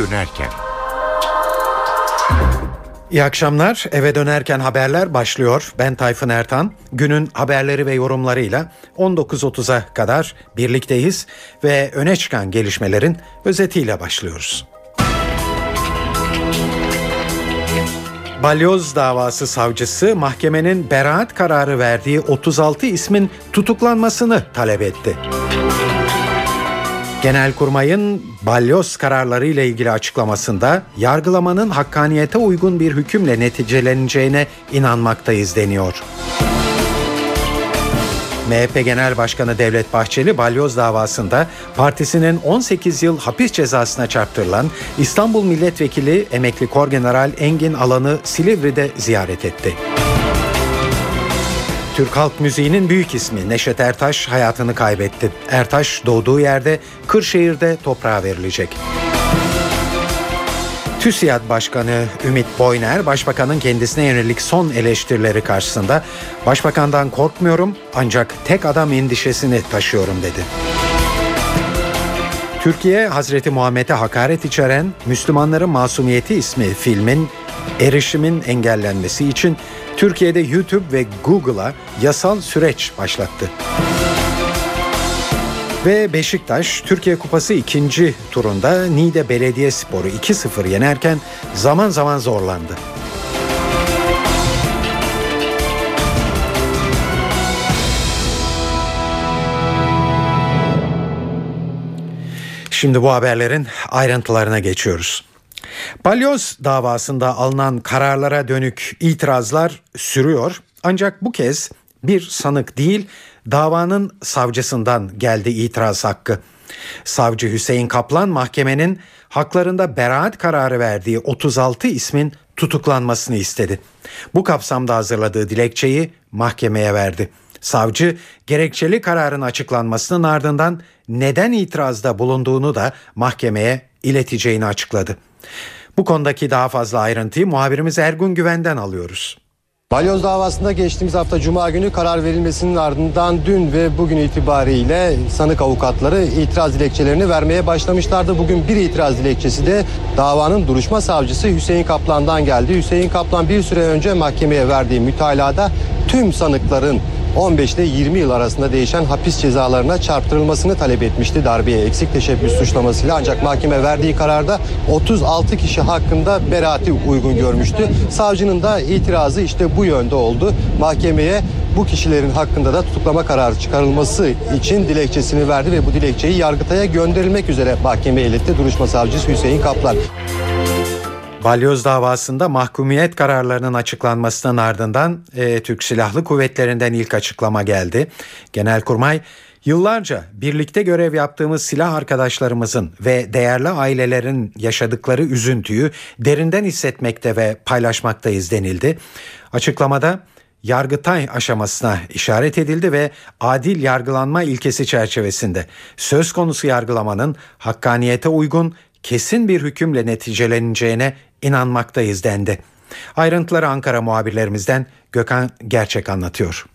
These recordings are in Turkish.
dönerken. İyi akşamlar. Eve dönerken haberler başlıyor. Ben Tayfun Ertan. Günün haberleri ve yorumlarıyla 19.30'a kadar birlikteyiz ve öne çıkan gelişmelerin özetiyle başlıyoruz. Balyoz davası savcısı mahkemenin beraat kararı verdiği 36 ismin tutuklanmasını talep etti. Genelkurmay'ın balyoz kararları ile ilgili açıklamasında yargılamanın hakkaniyete uygun bir hükümle neticeleneceğine inanmaktayız deniyor. MHP Genel Başkanı Devlet Bahçeli balyoz davasında partisinin 18 yıl hapis cezasına çarptırılan İstanbul Milletvekili emekli Korgeneral Engin Alan'ı Silivri'de ziyaret etti. Türk halk müziğinin büyük ismi Neşet Ertaş hayatını kaybetti. Ertaş doğduğu yerde Kırşehir'de toprağa verilecek. TÜSİAD Başkanı Ümit Boyner, Başbakanın kendisine yönelik son eleştirileri karşısında Başbakandan korkmuyorum ancak tek adam endişesini taşıyorum dedi. Türkiye Hazreti Muhammed'e hakaret içeren Müslümanların Masumiyeti ismi filmin erişimin engellenmesi için Türkiye'de YouTube ve Google'a yasal süreç başlattı. Ve Beşiktaş Türkiye Kupası ikinci turunda Niğde Belediyespor'u 2-0 yenerken zaman zaman zorlandı. Şimdi bu haberlerin ayrıntılarına geçiyoruz. Balyoz davasında alınan kararlara dönük itirazlar sürüyor. Ancak bu kez bir sanık değil davanın savcısından geldi itiraz hakkı. Savcı Hüseyin Kaplan mahkemenin haklarında beraat kararı verdiği 36 ismin tutuklanmasını istedi. Bu kapsamda hazırladığı dilekçeyi mahkemeye verdi. Savcı gerekçeli kararın açıklanmasının ardından neden itirazda bulunduğunu da mahkemeye ileteceğini açıkladı. Bu konudaki daha fazla ayrıntıyı muhabirimiz Ergun Güven'den alıyoruz. Balyoz davasında geçtiğimiz hafta Cuma günü karar verilmesinin ardından dün ve bugün itibariyle sanık avukatları itiraz dilekçelerini vermeye başlamışlardı. Bugün bir itiraz dilekçesi de davanın duruşma savcısı Hüseyin Kaplan'dan geldi. Hüseyin Kaplan bir süre önce mahkemeye verdiği mütalada tüm sanıkların 15 ile 20 yıl arasında değişen hapis cezalarına çarptırılmasını talep etmişti darbeye eksik teşebbüs suçlamasıyla ancak mahkeme verdiği kararda 36 kişi hakkında beraati uygun görmüştü. Savcının da itirazı işte bu yönde oldu. Mahkemeye bu kişilerin hakkında da tutuklama kararı çıkarılması için dilekçesini verdi ve bu dilekçeyi Yargıtay'a gönderilmek üzere mahkemeye iletti duruşma savcısı Hüseyin Kaplan. Balyoz davasında mahkumiyet kararlarının açıklanmasının ardından e, Türk Silahlı Kuvvetleri'nden ilk açıklama geldi. Genelkurmay Yıllarca birlikte görev yaptığımız silah arkadaşlarımızın ve değerli ailelerin yaşadıkları üzüntüyü derinden hissetmekte ve paylaşmaktayız denildi. Açıklamada Yargıtay aşamasına işaret edildi ve adil yargılanma ilkesi çerçevesinde söz konusu yargılamanın hakkaniyete uygun kesin bir hükümle neticeleneceğine inanmaktayız dendi. Ayrıntıları Ankara muhabirlerimizden Gökhan Gerçek anlatıyor.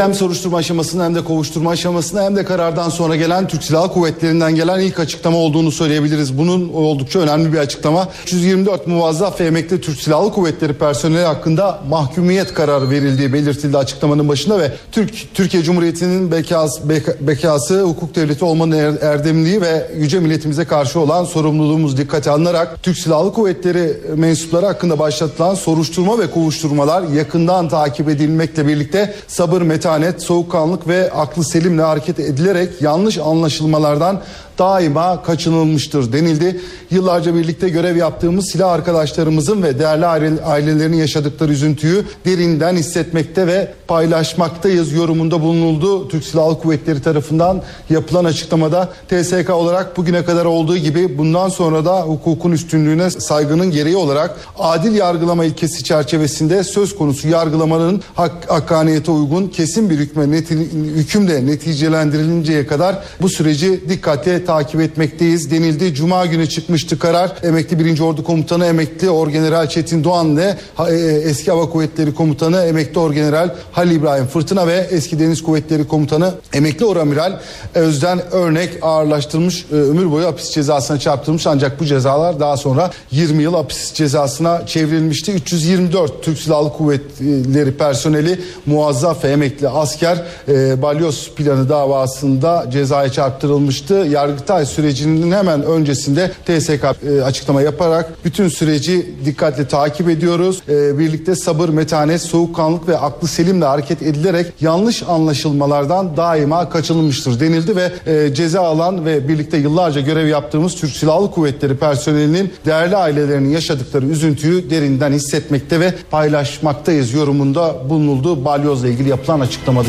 Hem soruşturma aşamasında hem de kovuşturma aşamasında hem de karardan sonra gelen Türk Silahlı Kuvvetleri'nden gelen ilk açıklama olduğunu söyleyebiliriz. Bunun oldukça önemli bir açıklama. 324 muvazzaf ve emekli Türk Silahlı Kuvvetleri personeli hakkında mahkumiyet kararı verildiği belirtildi açıklamanın başında ve Türk Türkiye Cumhuriyeti'nin bekası, bekası hukuk devleti olmanın er, erdemliği ve yüce milletimize karşı olan sorumluluğumuz dikkate alınarak Türk Silahlı Kuvvetleri mensupları hakkında başlatılan soruşturma ve kovuşturmalar yakından takip edilmekle birlikte sabır meta metanet, soğukkanlık ve aklı selimle hareket edilerek yanlış anlaşılmalardan daima kaçınılmıştır denildi. Yıllarca birlikte görev yaptığımız silah arkadaşlarımızın ve değerli ailelerinin yaşadıkları üzüntüyü derinden hissetmekte ve paylaşmaktayız yorumunda bulunuldu. Türk Silahlı Kuvvetleri tarafından yapılan açıklamada TSK olarak bugüne kadar olduğu gibi bundan sonra da hukukun üstünlüğüne saygının gereği olarak adil yargılama ilkesi çerçevesinde söz konusu yargılamanın hak, hakkaniyete uygun kesin bir hükme neti, hükümle neticelendirilinceye kadar bu süreci dikkatle takip etmekteyiz denildi. Cuma günü çıkmıştı karar. Emekli 1. Ordu Komutanı Emekli Orgeneral Çetin Doğan ile e, eski Hava Kuvvetleri Komutanı Emekli Orgeneral Halil İbrahim Fırtına ve eski Deniz Kuvvetleri Komutanı Emekli Oramiral Özden Örnek ağırlaştırılmış e, ömür boyu hapis cezasına çarptırılmış ancak bu cezalar daha sonra 20 yıl hapis cezasına çevrilmişti. 324 Türk Silahlı Kuvvetleri personeli muazzaf ve emekli asker e, balyoz planı davasında cezaya çarptırılmıştı. Yargıtay sürecinin hemen öncesinde TSK e, açıklama yaparak bütün süreci dikkatle takip ediyoruz. E, birlikte sabır, metanet, soğukkanlık ve aklı selimle hareket edilerek yanlış anlaşılmalardan daima kaçınılmıştır denildi ve e, ceza alan ve birlikte yıllarca görev yaptığımız Türk Silahlı Kuvvetleri personelinin değerli ailelerinin yaşadıkları üzüntüyü derinden hissetmekte ve paylaşmaktayız yorumunda bulunuldu balyozla ilgili yapılan açıklamada.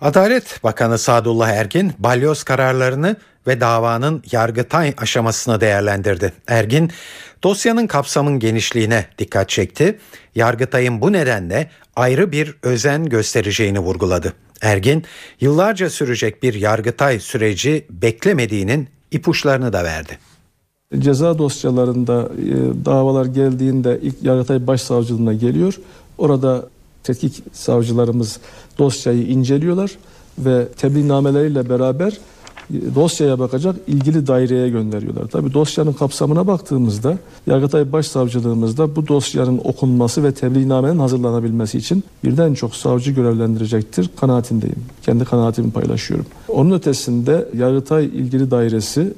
Adalet Bakanı Sadullah Ergin balyoz kararlarını ve davanın yargıtay aşamasını değerlendirdi. Ergin dosyanın kapsamın genişliğine dikkat çekti. Yargıtay'ın bu nedenle ayrı bir özen göstereceğini vurguladı. Ergin yıllarca sürecek bir yargıtay süreci beklemediğinin ipuçlarını da verdi. Ceza dosyalarında e, davalar geldiğinde ilk Yargıtay Başsavcılığına geliyor. Orada tetkik savcılarımız dosyayı inceliyorlar ve tebliğnameleriyle beraber e, dosyaya bakacak ilgili daireye gönderiyorlar. Tabi dosyanın kapsamına baktığımızda Yargıtay Başsavcılığımızda bu dosyanın okunması ve tebliğnamenin hazırlanabilmesi için birden çok savcı görevlendirecektir kanaatindeyim. Kendi kanaatimi paylaşıyorum. Onun ötesinde Yargıtay ilgili dairesi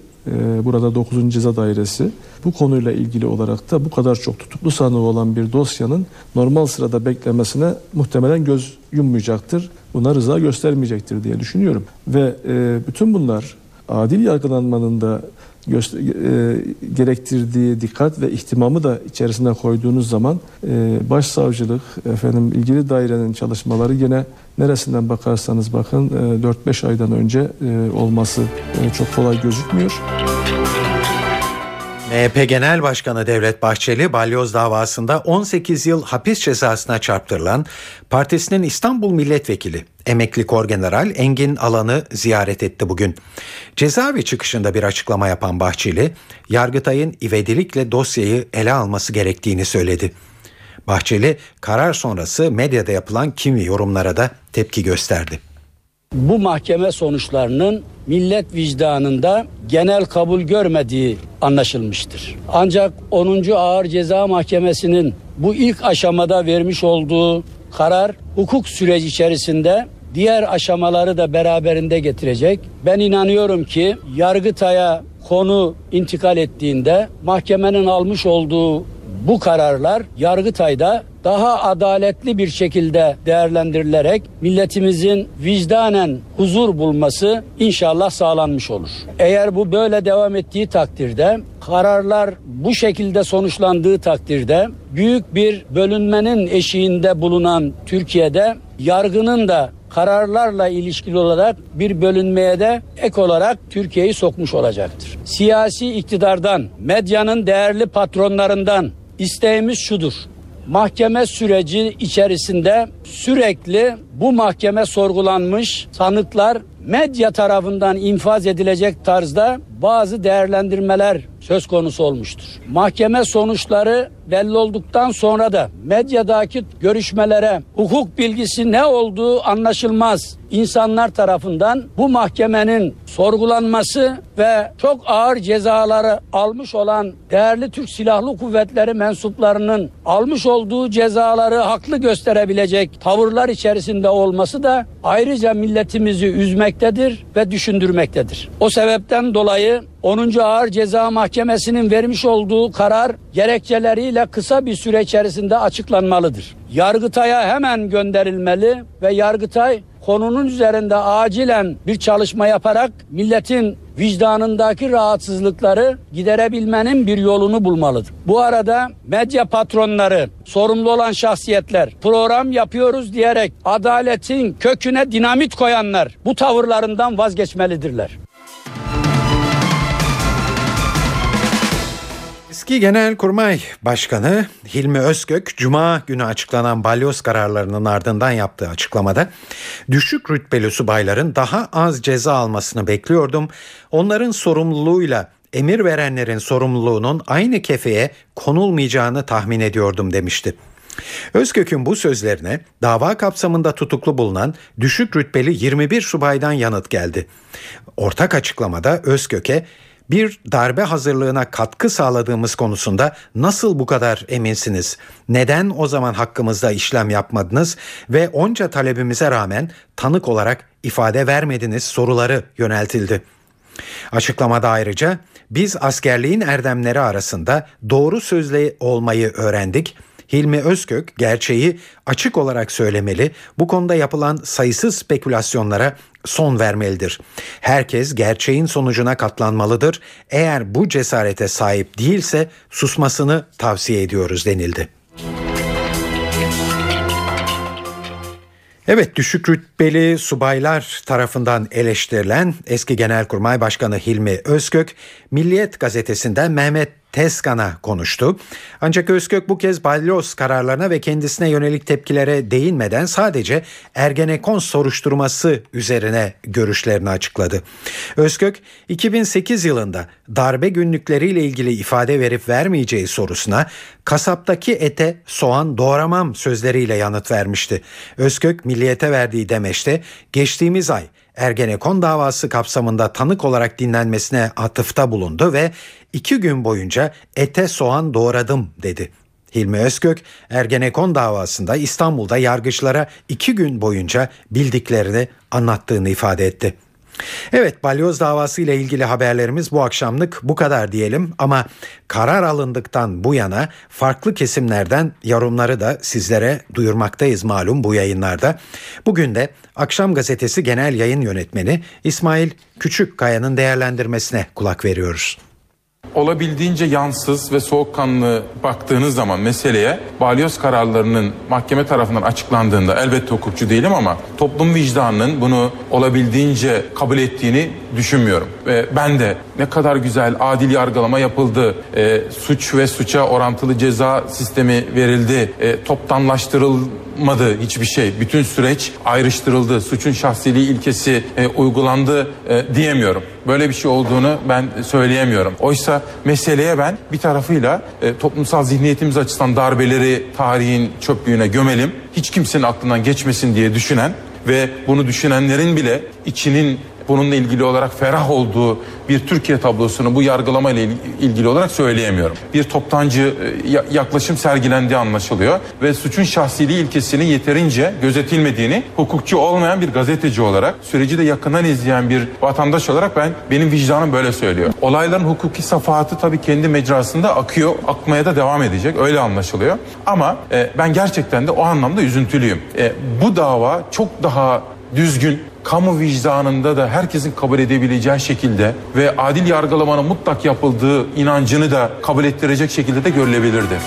burada 9. Ceza Dairesi bu konuyla ilgili olarak da bu kadar çok tutuklu sanığı olan bir dosyanın normal sırada beklemesine muhtemelen göz yummayacaktır. Buna rıza göstermeyecektir diye düşünüyorum. Ve e, bütün bunlar adil yargılanmanın da göster- e, gerektirdiği dikkat ve ihtimamı da içerisine koyduğunuz zaman e, başsavcılık efendim ilgili dairenin çalışmaları yine neresinden bakarsanız bakın e, 4-5 aydan önce e, olması e, çok kolay gözükmüyor. MHP Genel Başkanı Devlet Bahçeli balyoz davasında 18 yıl hapis cezasına çarptırılan partisinin İstanbul Milletvekili emekli Korgeneral Engin Alan'ı ziyaret etti bugün. Cezaevi çıkışında bir açıklama yapan Bahçeli, Yargıtay'ın ivedilikle dosyayı ele alması gerektiğini söyledi. Bahçeli karar sonrası medyada yapılan kimi yorumlara da tepki gösterdi. Bu mahkeme sonuçlarının millet vicdanında genel kabul görmediği anlaşılmıştır. Ancak 10. Ağır Ceza Mahkemesi'nin bu ilk aşamada vermiş olduğu karar hukuk süreci içerisinde diğer aşamaları da beraberinde getirecek. Ben inanıyorum ki Yargıtay'a konu intikal ettiğinde mahkemenin almış olduğu bu kararlar Yargıtay'da daha adaletli bir şekilde değerlendirilerek milletimizin vicdanen huzur bulması inşallah sağlanmış olur. Eğer bu böyle devam ettiği takdirde kararlar bu şekilde sonuçlandığı takdirde büyük bir bölünmenin eşiğinde bulunan Türkiye'de yargının da kararlarla ilişkili olarak bir bölünmeye de ek olarak Türkiye'yi sokmuş olacaktır. Siyasi iktidardan, medyanın değerli patronlarından isteğimiz şudur. Mahkeme süreci içerisinde sürekli bu mahkeme sorgulanmış sanıklar medya tarafından infaz edilecek tarzda bazı değerlendirmeler söz konusu olmuştur. Mahkeme sonuçları belli olduktan sonra da medyadaki görüşmelere hukuk bilgisi ne olduğu anlaşılmaz insanlar tarafından bu mahkemenin sorgulanması ve çok ağır cezaları almış olan değerli Türk Silahlı Kuvvetleri mensuplarının almış olduğu cezaları haklı gösterebilecek tavırlar içerisinde olması da ayrıca milletimizi üzmektedir ve düşündürmektedir. O sebepten dolayı 10. Ağır Ceza Mahkemesi'nin vermiş olduğu karar gerekçeleriyle kısa bir süre içerisinde açıklanmalıdır. Yargıtay'a hemen gönderilmeli ve Yargıtay konunun üzerinde acilen bir çalışma yaparak milletin vicdanındaki rahatsızlıkları giderebilmenin bir yolunu bulmalıdır. Bu arada medya patronları, sorumlu olan şahsiyetler program yapıyoruz diyerek adaletin köküne dinamit koyanlar bu tavırlarından vazgeçmelidirler. Eski Genelkurmay Başkanı Hilmi Özgök, Cuma günü açıklanan balyoz kararlarının ardından yaptığı açıklamada düşük rütbeli subayların daha az ceza almasını bekliyordum. Onların sorumluluğuyla emir verenlerin sorumluluğunun aynı kefeye konulmayacağını tahmin ediyordum demişti. Özkök'ün bu sözlerine dava kapsamında tutuklu bulunan düşük rütbeli 21 subaydan yanıt geldi. Ortak açıklamada Özkök'e bir darbe hazırlığına katkı sağladığımız konusunda nasıl bu kadar eminsiniz? Neden o zaman hakkımızda işlem yapmadınız ve onca talebimize rağmen tanık olarak ifade vermediniz soruları yöneltildi. Açıklamada ayrıca biz askerliğin erdemleri arasında doğru sözle olmayı öğrendik Hilmi Özkök gerçeği açık olarak söylemeli, bu konuda yapılan sayısız spekülasyonlara son vermelidir. Herkes gerçeğin sonucuna katlanmalıdır. Eğer bu cesarete sahip değilse susmasını tavsiye ediyoruz denildi. Evet düşük rütbeli subaylar tarafından eleştirilen eski Genelkurmay Başkanı Hilmi Özkök Milliyet gazetesinden Mehmet Teskan'a konuştu. Ancak Özkök bu kez balyoz kararlarına ve kendisine yönelik tepkilere değinmeden sadece Ergenekon soruşturması üzerine görüşlerini açıkladı. Özkök 2008 yılında darbe günlükleriyle ilgili ifade verip vermeyeceği sorusuna kasaptaki ete soğan doğramam sözleriyle yanıt vermişti. Özkök milliyete verdiği demeçte geçtiğimiz ay Ergenekon davası kapsamında tanık olarak dinlenmesine atıfta bulundu ve iki gün boyunca ete soğan doğradım dedi. Hilmi Özkök Ergenekon davasında İstanbul'da yargıçlara iki gün boyunca bildiklerini anlattığını ifade etti. Evet balyoz davası ile ilgili haberlerimiz bu akşamlık bu kadar diyelim ama karar alındıktan bu yana farklı kesimlerden yorumları da sizlere duyurmaktayız malum bu yayınlarda. Bugün de Akşam Gazetesi Genel Yayın Yönetmeni İsmail Küçükkaya'nın değerlendirmesine kulak veriyoruz olabildiğince yansız ve soğukkanlı baktığınız zaman meseleye balyoz kararlarının mahkeme tarafından açıklandığında elbette hukukçu değilim ama toplum vicdanının bunu olabildiğince kabul ettiğini düşünmüyorum. Ve ben de ne kadar güzel adil yargılama yapıldı, e, suç ve suça orantılı ceza sistemi verildi, e, toptanlaştırılmadı hiçbir şey. Bütün süreç ayrıştırıldı, suçun şahsiliği ilkesi e, uygulandı e, diyemiyorum. Böyle bir şey olduğunu ben söyleyemiyorum. Oysa meseleye ben bir tarafıyla e, toplumsal zihniyetimiz açısından darbeleri tarihin çöplüğüne gömelim. Hiç kimsenin aklından geçmesin diye düşünen ve bunu düşünenlerin bile içinin bununla ilgili olarak ferah olduğu bir Türkiye tablosunu bu yargılama ile ilgili olarak söyleyemiyorum. Bir toptancı e, yaklaşım sergilendiği anlaşılıyor ve suçun şahsiliği ilkesinin yeterince gözetilmediğini hukukçu olmayan bir gazeteci olarak süreci de yakından izleyen bir vatandaş olarak ben benim vicdanım böyle söylüyor. Olayların hukuki safahatı tabii kendi mecrasında akıyor, akmaya da devam edecek öyle anlaşılıyor. Ama e, ben gerçekten de o anlamda üzüntülüyüm. E, bu dava çok daha düzgün, kamu vicdanında da herkesin kabul edebileceği şekilde ve adil yargılamanın mutlak yapıldığı inancını da kabul ettirecek şekilde de görülebilirdi.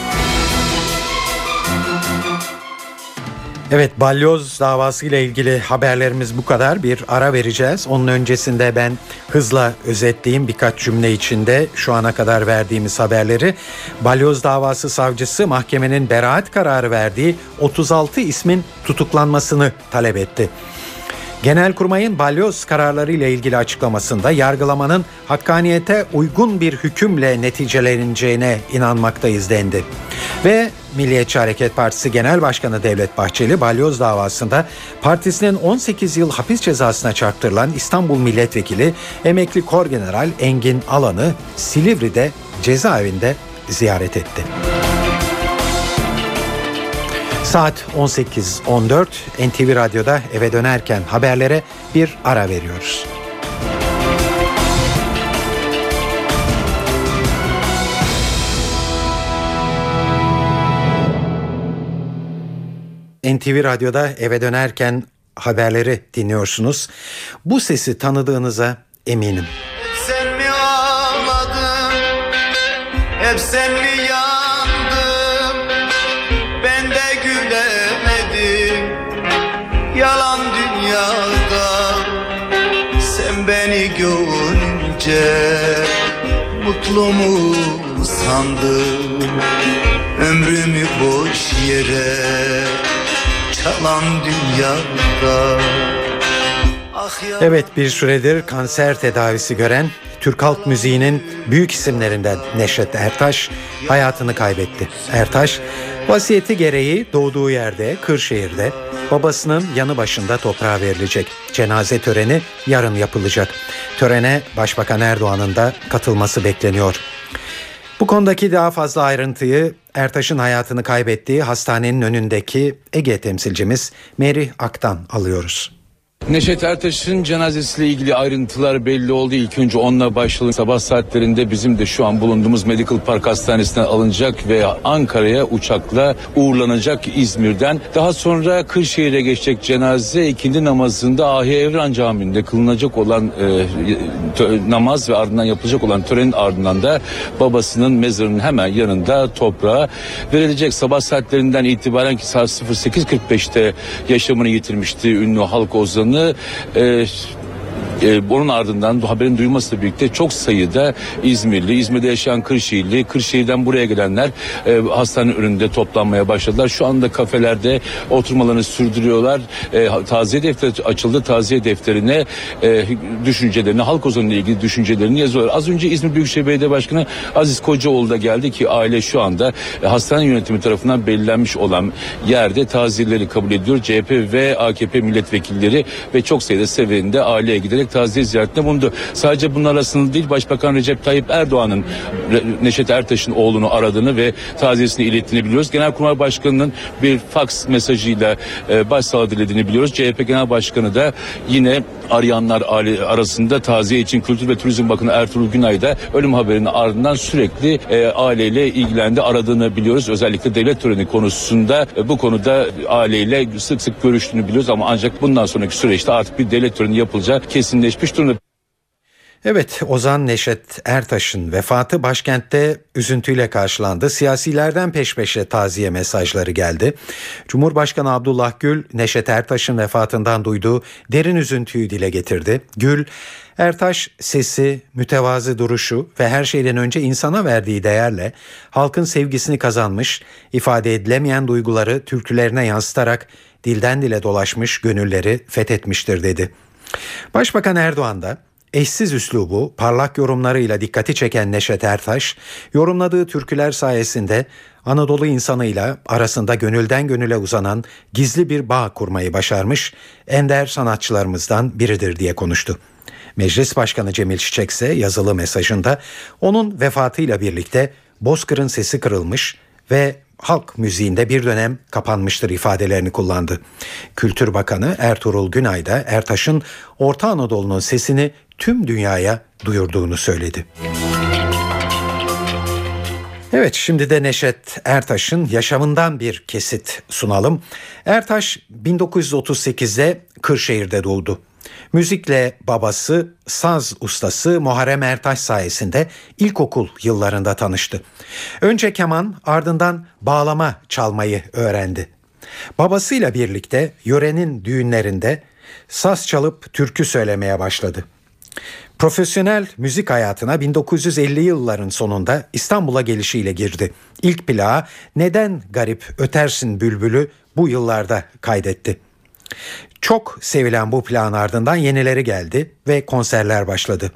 Evet balyoz davası ile ilgili haberlerimiz bu kadar. Bir ara vereceğiz. Onun öncesinde ben hızla özetleyeyim birkaç cümle içinde şu ana kadar verdiğimiz haberleri. Balyoz davası savcısı mahkemenin beraat kararı verdiği 36 ismin tutuklanmasını talep etti. Genelkurmay'ın balyoz kararları ile ilgili açıklamasında yargılamanın hakkaniyete uygun bir hükümle neticeleneceğine inanmaktayız dendi. Ve Milliyetçi Hareket Partisi Genel Başkanı Devlet Bahçeli balyoz davasında partisinin 18 yıl hapis cezasına çarptırılan İstanbul Milletvekili emekli Kor General Engin Alan'ı Silivri'de cezaevinde ziyaret etti. Saat 18.14 NTV Radyo'da eve dönerken haberlere bir ara veriyoruz. NTV Radyo'da eve dönerken haberleri dinliyorsunuz. Bu sesi tanıdığınıza eminim. Sen mi ağladın? Hep sen mi beni görünce mutlu musun? sandım Ömrümü boş yere çalan dünyada Ah Evet bir süredir kanser tedavisi gören Türk halk müziğinin büyük isimlerinden Neşet Ertaş hayatını kaybetti. Ertaş vasiyeti gereği doğduğu yerde Kırşehir'de babasının yanı başında toprağa verilecek. Cenaze töreni yarın yapılacak. Törene Başbakan Erdoğan'ın da katılması bekleniyor. Bu konudaki daha fazla ayrıntıyı Ertaş'ın hayatını kaybettiği hastanenin önündeki Ege temsilcimiz Merih Ak'tan alıyoruz. Neşet Ertaş'ın cenazesiyle ilgili ayrıntılar belli oldu. İlk önce onunla başladı. Sabah saatlerinde bizim de şu an bulunduğumuz Medical Park Hastanesi'nden alınacak ve Ankara'ya uçakla uğurlanacak İzmir'den. Daha sonra Kırşehir'e geçecek cenaze ikindi namazında Ahi Evran Camii'nde kılınacak olan e, namaz ve ardından yapılacak olan törenin ardından da babasının mezarının hemen yanında toprağa verilecek. Sabah saatlerinden itibaren ki saat 08.45'te yaşamını yitirmişti ünlü halk ozanı. E, e, onun ardından bu haberin duyulmasıyla birlikte çok sayıda İzmirli, İzmir'de yaşayan Kırşehirli, Kırşehir'den buraya gelenler e, hastanenin önünde toplanmaya başladılar. Şu anda kafelerde oturmalarını sürdürüyorlar. E, taziye defteri açıldı. Taziye defterine e, düşüncelerini, halk ozanıyla ilgili düşüncelerini yazıyorlar. Az önce İzmir Büyükşehir Belediye Başkanı Aziz Kocaoğlu da geldi ki aile şu anda e, hastane yönetimi tarafından belirlenmiş olan yerde taziyeleri kabul ediyor. CHP ve AKP milletvekilleri ve çok sayıda severinde aileye giderek taziye ziyaretinde bulundu. Sadece bunun arasında değil Başbakan Recep Tayyip Erdoğan'ın Neşet Ertaş'ın oğlunu aradığını ve taziyesini ilettiğini biliyoruz. Genelkurmay Başkanı'nın bir fax mesajıyla e, başsağlığı dilediğini biliyoruz. CHP Genel Başkanı da yine arayanlar arasında taziye için Kültür ve Turizm Bakanı Ertuğrul Günay da ölüm haberinin ardından sürekli e, aileyle ilgilendi aradığını biliyoruz. Özellikle devlet töreni konusunda e, bu konuda aileyle sık sık görüştüğünü biliyoruz ama ancak bundan sonraki süreçte artık bir devlet töreni yapılacağı kesinleşmiş durumda. Evet Ozan Neşet Ertaş'ın vefatı başkentte üzüntüyle karşılandı. Siyasilerden peş peşe taziye mesajları geldi. Cumhurbaşkanı Abdullah Gül Neşet Ertaş'ın vefatından duyduğu derin üzüntüyü dile getirdi. Gül Ertaş sesi, mütevazı duruşu ve her şeyden önce insana verdiği değerle halkın sevgisini kazanmış, ifade edilemeyen duyguları türkülerine yansıtarak dilden dile dolaşmış, gönülleri fethetmiştir dedi. Başbakan Erdoğan da eşsiz üslubu, parlak yorumlarıyla dikkati çeken Neşet Ertaş, yorumladığı türküler sayesinde Anadolu insanıyla arasında gönülden gönüle uzanan gizli bir bağ kurmayı başarmış, ender sanatçılarımızdan biridir diye konuştu. Meclis Başkanı Cemil Çiçek ise yazılı mesajında onun vefatıyla birlikte Bozkır'ın sesi kırılmış ve halk müziğinde bir dönem kapanmıştır ifadelerini kullandı. Kültür Bakanı Ertuğrul Günay da Ertaş'ın Orta Anadolu'nun sesini tüm dünyaya duyurduğunu söyledi. Evet şimdi de Neşet Ertaş'ın yaşamından bir kesit sunalım. Ertaş 1938'de Kırşehir'de doğdu. Müzikle babası saz ustası Muharrem Ertaş sayesinde ilkokul yıllarında tanıştı. Önce keman ardından bağlama çalmayı öğrendi. Babasıyla birlikte yörenin düğünlerinde saz çalıp türkü söylemeye başladı. Profesyonel müzik hayatına 1950 yılların sonunda İstanbul'a gelişiyle girdi. İlk plağı Neden Garip Ötersin Bülbülü bu yıllarda kaydetti. Çok sevilen bu plan ardından yenileri geldi ve konserler başladı.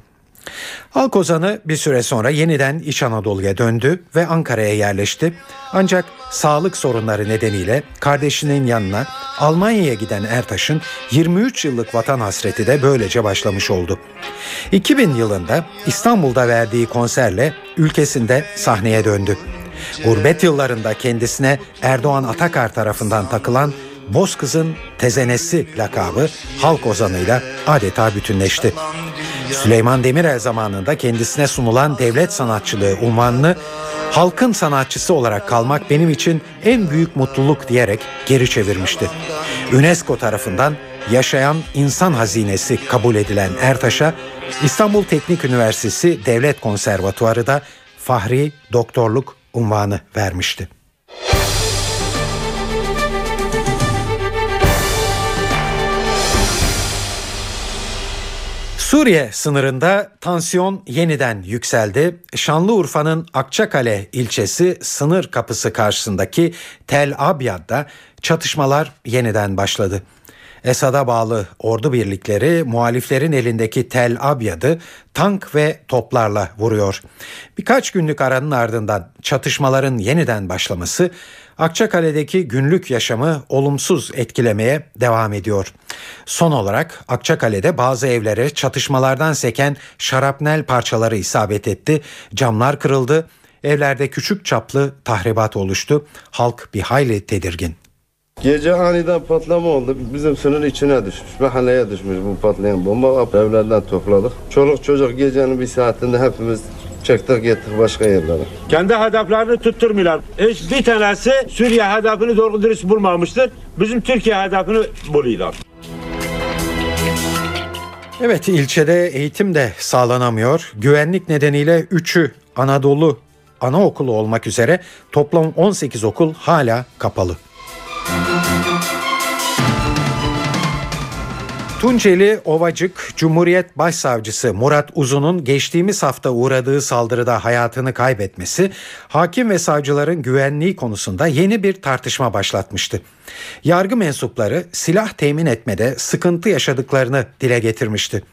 Halk ozanı bir süre sonra yeniden İç Anadolu'ya döndü ve Ankara'ya yerleşti. Ancak sağlık sorunları nedeniyle kardeşinin yanına Almanya'ya giden Ertaş'ın 23 yıllık vatan hasreti de böylece başlamış oldu. 2000 yılında İstanbul'da verdiği konserle ülkesinde sahneye döndü. Gurbet yıllarında kendisine Erdoğan Atakar tarafından takılan Bozkız'ın tezenesi lakabı halk ozanıyla adeta bütünleşti. Süleyman Demirel zamanında kendisine sunulan devlet sanatçılığı unvanını halkın sanatçısı olarak kalmak benim için en büyük mutluluk diyerek geri çevirmişti. UNESCO tarafından yaşayan insan hazinesi kabul edilen Ertaş'a İstanbul Teknik Üniversitesi Devlet Konservatuarı da Fahri Doktorluk unvanı vermişti. Suriye sınırında tansiyon yeniden yükseldi. Şanlıurfa'nın Akçakale ilçesi sınır kapısı karşısındaki Tel Abyad'da çatışmalar yeniden başladı. Esad'a bağlı ordu birlikleri muhaliflerin elindeki Tel Abyad'ı tank ve toplarla vuruyor. Birkaç günlük aranın ardından çatışmaların yeniden başlaması Akçakale'deki günlük yaşamı olumsuz etkilemeye devam ediyor. Son olarak Akçakale'de bazı evlere çatışmalardan seken şarapnel parçaları isabet etti. Camlar kırıldı. Evlerde küçük çaplı tahribat oluştu. Halk bir hayli tedirgin. Gece aniden patlama oldu. Bizim sınır içine düşmüş. Mahalleye düşmüş bu patlayan bomba. Evlerden topladık. Çoluk çocuk gecenin bir saatinde hepimiz çektik gittik başka yerlere. Kendi hedeflerini tutturmuyorlar. Hiç bir tanesi Suriye hedefini doğru dürüst bulmamıştır. Bizim Türkiye hedefini buluyorlar. Evet ilçede eğitim de sağlanamıyor. Güvenlik nedeniyle 3'ü Anadolu anaokulu olmak üzere toplam 18 okul hala kapalı. Tunceli Ovacık Cumhuriyet Başsavcısı Murat Uzun'un geçtiğimiz hafta uğradığı saldırıda hayatını kaybetmesi hakim ve savcıların güvenliği konusunda yeni bir tartışma başlatmıştı. Yargı mensupları silah temin etmede sıkıntı yaşadıklarını dile getirmişti.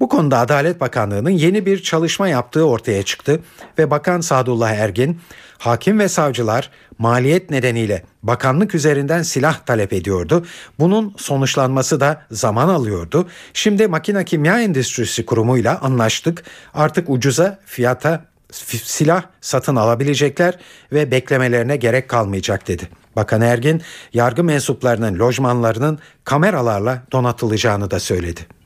Bu konuda Adalet Bakanlığı'nın yeni bir çalışma yaptığı ortaya çıktı ve Bakan Sadullah Ergin, hakim ve savcılar maliyet nedeniyle bakanlık üzerinden silah talep ediyordu. Bunun sonuçlanması da zaman alıyordu. Şimdi Makina Kimya Endüstrisi Kurumu'yla anlaştık. Artık ucuza fiyata silah satın alabilecekler ve beklemelerine gerek kalmayacak dedi. Bakan Ergin, yargı mensuplarının lojmanlarının kameralarla donatılacağını da söyledi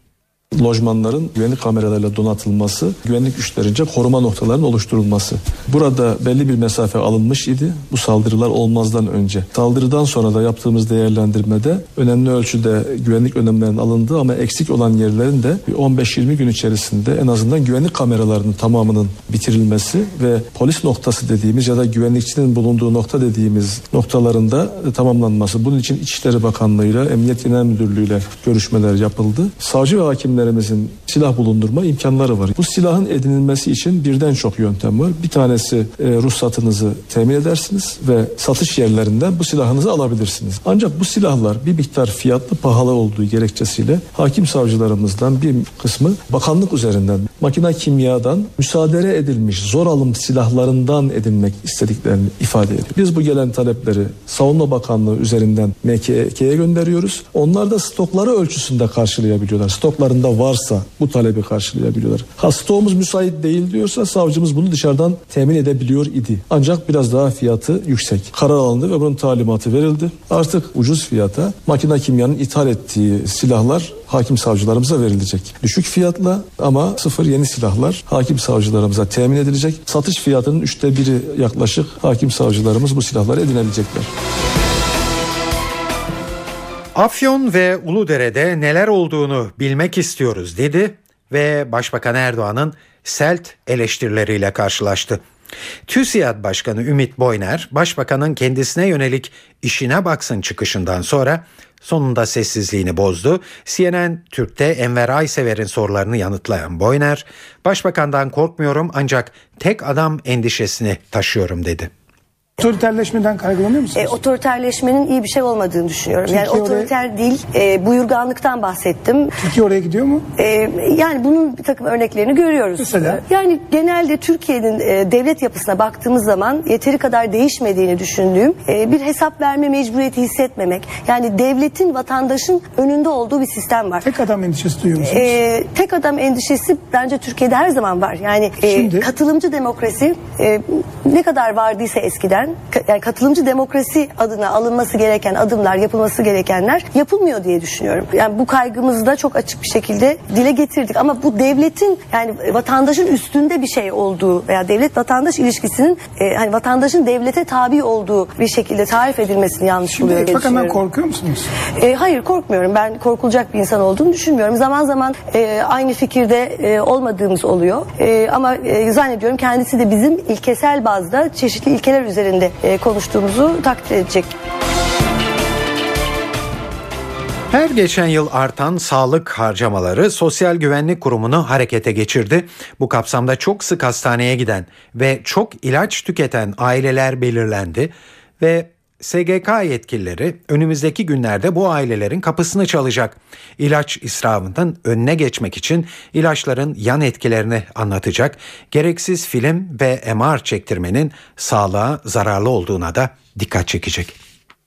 lojmanların güvenlik kameralarıyla donatılması, güvenlik güçlerince koruma noktalarının oluşturulması. Burada belli bir mesafe alınmış idi bu saldırılar olmazdan önce. Saldırıdan sonra da yaptığımız değerlendirmede önemli ölçüde güvenlik önlemlerinin alındığı ama eksik olan yerlerin de 15-20 gün içerisinde en azından güvenlik kameralarının tamamının bitirilmesi ve polis noktası dediğimiz ya da güvenlikçinin bulunduğu nokta dediğimiz noktalarında tamamlanması. Bunun için İçişleri Bakanlığı ile Emniyet Genel Müdürlüğü ile görüşmeler yapıldı. Savcı ve hakimler askerlerimizin silah bulundurma imkanları var. Bu silahın edinilmesi için birden çok yöntem var. Bir tanesi e, ruhsatınızı temin edersiniz ve satış yerlerinden bu silahınızı alabilirsiniz. Ancak bu silahlar bir miktar fiyatlı pahalı olduğu gerekçesiyle hakim savcılarımızdan bir kısmı bakanlık üzerinden makina kimyadan müsaade edilmiş zor alım silahlarından edinmek istediklerini ifade ediyor. Biz bu gelen talepleri Savunma Bakanlığı üzerinden MKK'ye gönderiyoruz. Onlar da stokları ölçüsünde karşılayabiliyorlar. Stoklarında varsa bu talebi karşılayabiliyorlar. Ha stoğumuz müsait değil diyorsa savcımız bunu dışarıdan temin edebiliyor idi. Ancak biraz daha fiyatı yüksek. Karar alındı ve bunun talimatı verildi. Artık ucuz fiyata makina kimyanın ithal ettiği silahlar hakim savcılarımıza verilecek. Düşük fiyatla ama sıfır yeni silahlar hakim savcılarımıza temin edilecek. Satış fiyatının üçte biri yaklaşık hakim savcılarımız bu silahları edinebilecekler. Afyon ve Uludere'de neler olduğunu bilmek istiyoruz dedi ve Başbakan Erdoğan'ın selt eleştirileriyle karşılaştı. TÜSİAD Başkanı Ümit Boyner, Başbakanın kendisine yönelik işine baksın çıkışından sonra sonunda sessizliğini bozdu. CNN Türk'te Enver Aysever'in sorularını yanıtlayan Boyner, Başbakandan korkmuyorum ancak tek adam endişesini taşıyorum dedi. Otoriterleşmeden kaygılanıyor musunuz? E, otoriterleşmenin iyi bir şey olmadığını düşünüyorum. Türkiye yani otoriter oraya... dil, e, buyurganlıktan bahsettim. Türkiye oraya gidiyor mu? E, yani bunun bir takım örneklerini görüyoruz. Mesela? Yani genelde Türkiye'nin e, devlet yapısına baktığımız zaman yeteri kadar değişmediğini düşündüğüm e, bir hesap verme mecburiyeti hissetmemek. Yani devletin, vatandaşın önünde olduğu bir sistem var. Tek adam endişesi duyuyor musunuz? E, tek adam endişesi bence Türkiye'de her zaman var. Yani e, Şimdi? katılımcı demokrasi e, ne kadar vardıysa eskiden yani katılımcı demokrasi adına alınması gereken adımlar, yapılması gerekenler yapılmıyor diye düşünüyorum. Yani bu kaygımızı da çok açık bir şekilde dile getirdik. Ama bu devletin yani vatandaşın üstünde bir şey olduğu veya devlet vatandaş ilişkisinin e, hani vatandaşın devlete tabi olduğu bir şekilde tarif edilmesini yanlış Şimdi buluyor diye Bakan'dan korkuyor musunuz? E, hayır korkmuyorum. Ben korkulacak bir insan olduğunu düşünmüyorum. Zaman zaman e, aynı fikirde e, olmadığımız oluyor. E, ama e, zannediyorum kendisi de bizim ilkesel bazda çeşitli ilkeler üzerinde e, konuştuğumuzu takdir edecek. Her geçen yıl artan sağlık harcamaları Sosyal Güvenlik Kurumu'nu harekete geçirdi. Bu kapsamda çok sık hastaneye giden ve çok ilaç tüketen aileler belirlendi ve SGK yetkilileri önümüzdeki günlerde bu ailelerin kapısını çalacak. İlaç israfının önüne geçmek için ilaçların yan etkilerini anlatacak. Gereksiz film ve MR çektirmenin sağlığa zararlı olduğuna da dikkat çekecek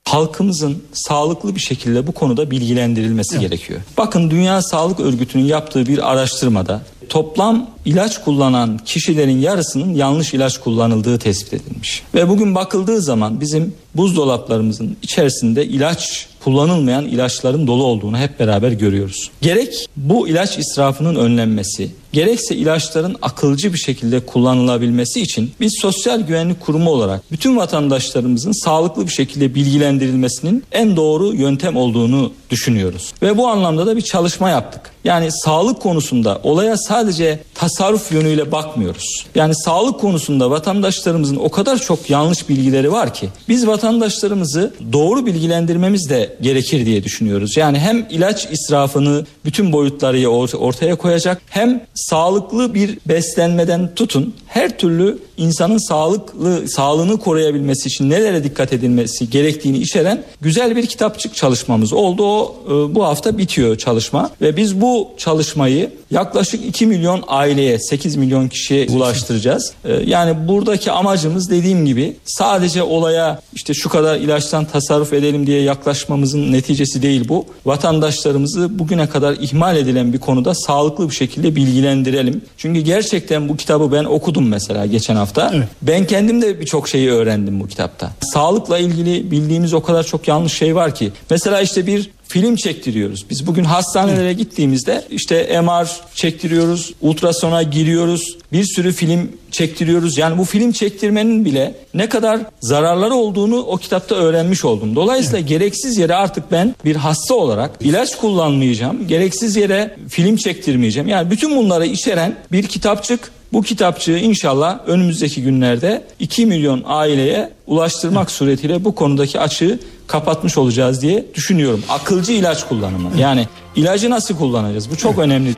halkımızın sağlıklı bir şekilde bu konuda bilgilendirilmesi evet. gerekiyor. Bakın Dünya Sağlık Örgütü'nün yaptığı bir araştırmada toplam ilaç kullanan kişilerin yarısının yanlış ilaç kullanıldığı tespit edilmiş. Ve bugün bakıldığı zaman bizim buzdolaplarımızın içerisinde ilaç kullanılmayan ilaçların dolu olduğunu hep beraber görüyoruz. Gerek bu ilaç israfının önlenmesi, gerekse ilaçların akılcı bir şekilde kullanılabilmesi için biz Sosyal Güvenlik Kurumu olarak bütün vatandaşlarımızın sağlıklı bir şekilde bilgilendirilmesinin en doğru yöntem olduğunu düşünüyoruz. Ve bu anlamda da bir çalışma yaptık. Yani sağlık konusunda olaya sadece tasarruf yönüyle bakmıyoruz. Yani sağlık konusunda vatandaşlarımızın o kadar çok yanlış bilgileri var ki biz vatandaşlarımızı doğru bilgilendirmemiz de gerekir diye düşünüyoruz. Yani hem ilaç israfını bütün boyutlarıyla ortaya koyacak hem sağlıklı bir beslenmeden tutun her türlü insanın sağlıklı sağlığını koruyabilmesi için nelere dikkat edilmesi gerektiğini içeren güzel bir kitapçık çalışmamız oldu. O e, bu hafta bitiyor çalışma ve biz bu çalışmayı yaklaşık 2 milyon aileye 8 milyon kişiye ulaştıracağız. E, yani buradaki amacımız dediğim gibi sadece olaya işte şu kadar ilaçtan tasarruf edelim diye yaklaşmamızın neticesi değil bu. Vatandaşlarımızı bugüne kadar ihmal edilen bir konuda sağlıklı bir şekilde bilgilendirelim. Çünkü gerçekten bu kitabı ben okudum mesela geçen hafta. Evet. Ben kendim de birçok şeyi öğrendim bu kitapta. Sağlıkla ilgili bildiğimiz o kadar çok yanlış şey var ki. Mesela işte bir film çektiriyoruz. Biz bugün hastanelere gittiğimizde işte MR çektiriyoruz, ultrasona giriyoruz, bir sürü film çektiriyoruz. Yani bu film çektirmenin bile ne kadar zararları olduğunu o kitapta öğrenmiş oldum. Dolayısıyla evet. gereksiz yere artık ben bir hasta olarak ilaç kullanmayacağım. Gereksiz yere film çektirmeyeceğim. Yani bütün bunları içeren bir kitapçık bu kitapçığı inşallah önümüzdeki günlerde 2 milyon aileye ulaştırmak suretiyle bu konudaki açığı kapatmış olacağız diye düşünüyorum. Akılcı ilaç kullanımı. Yani ilacı nasıl kullanacağız? Bu çok önemli.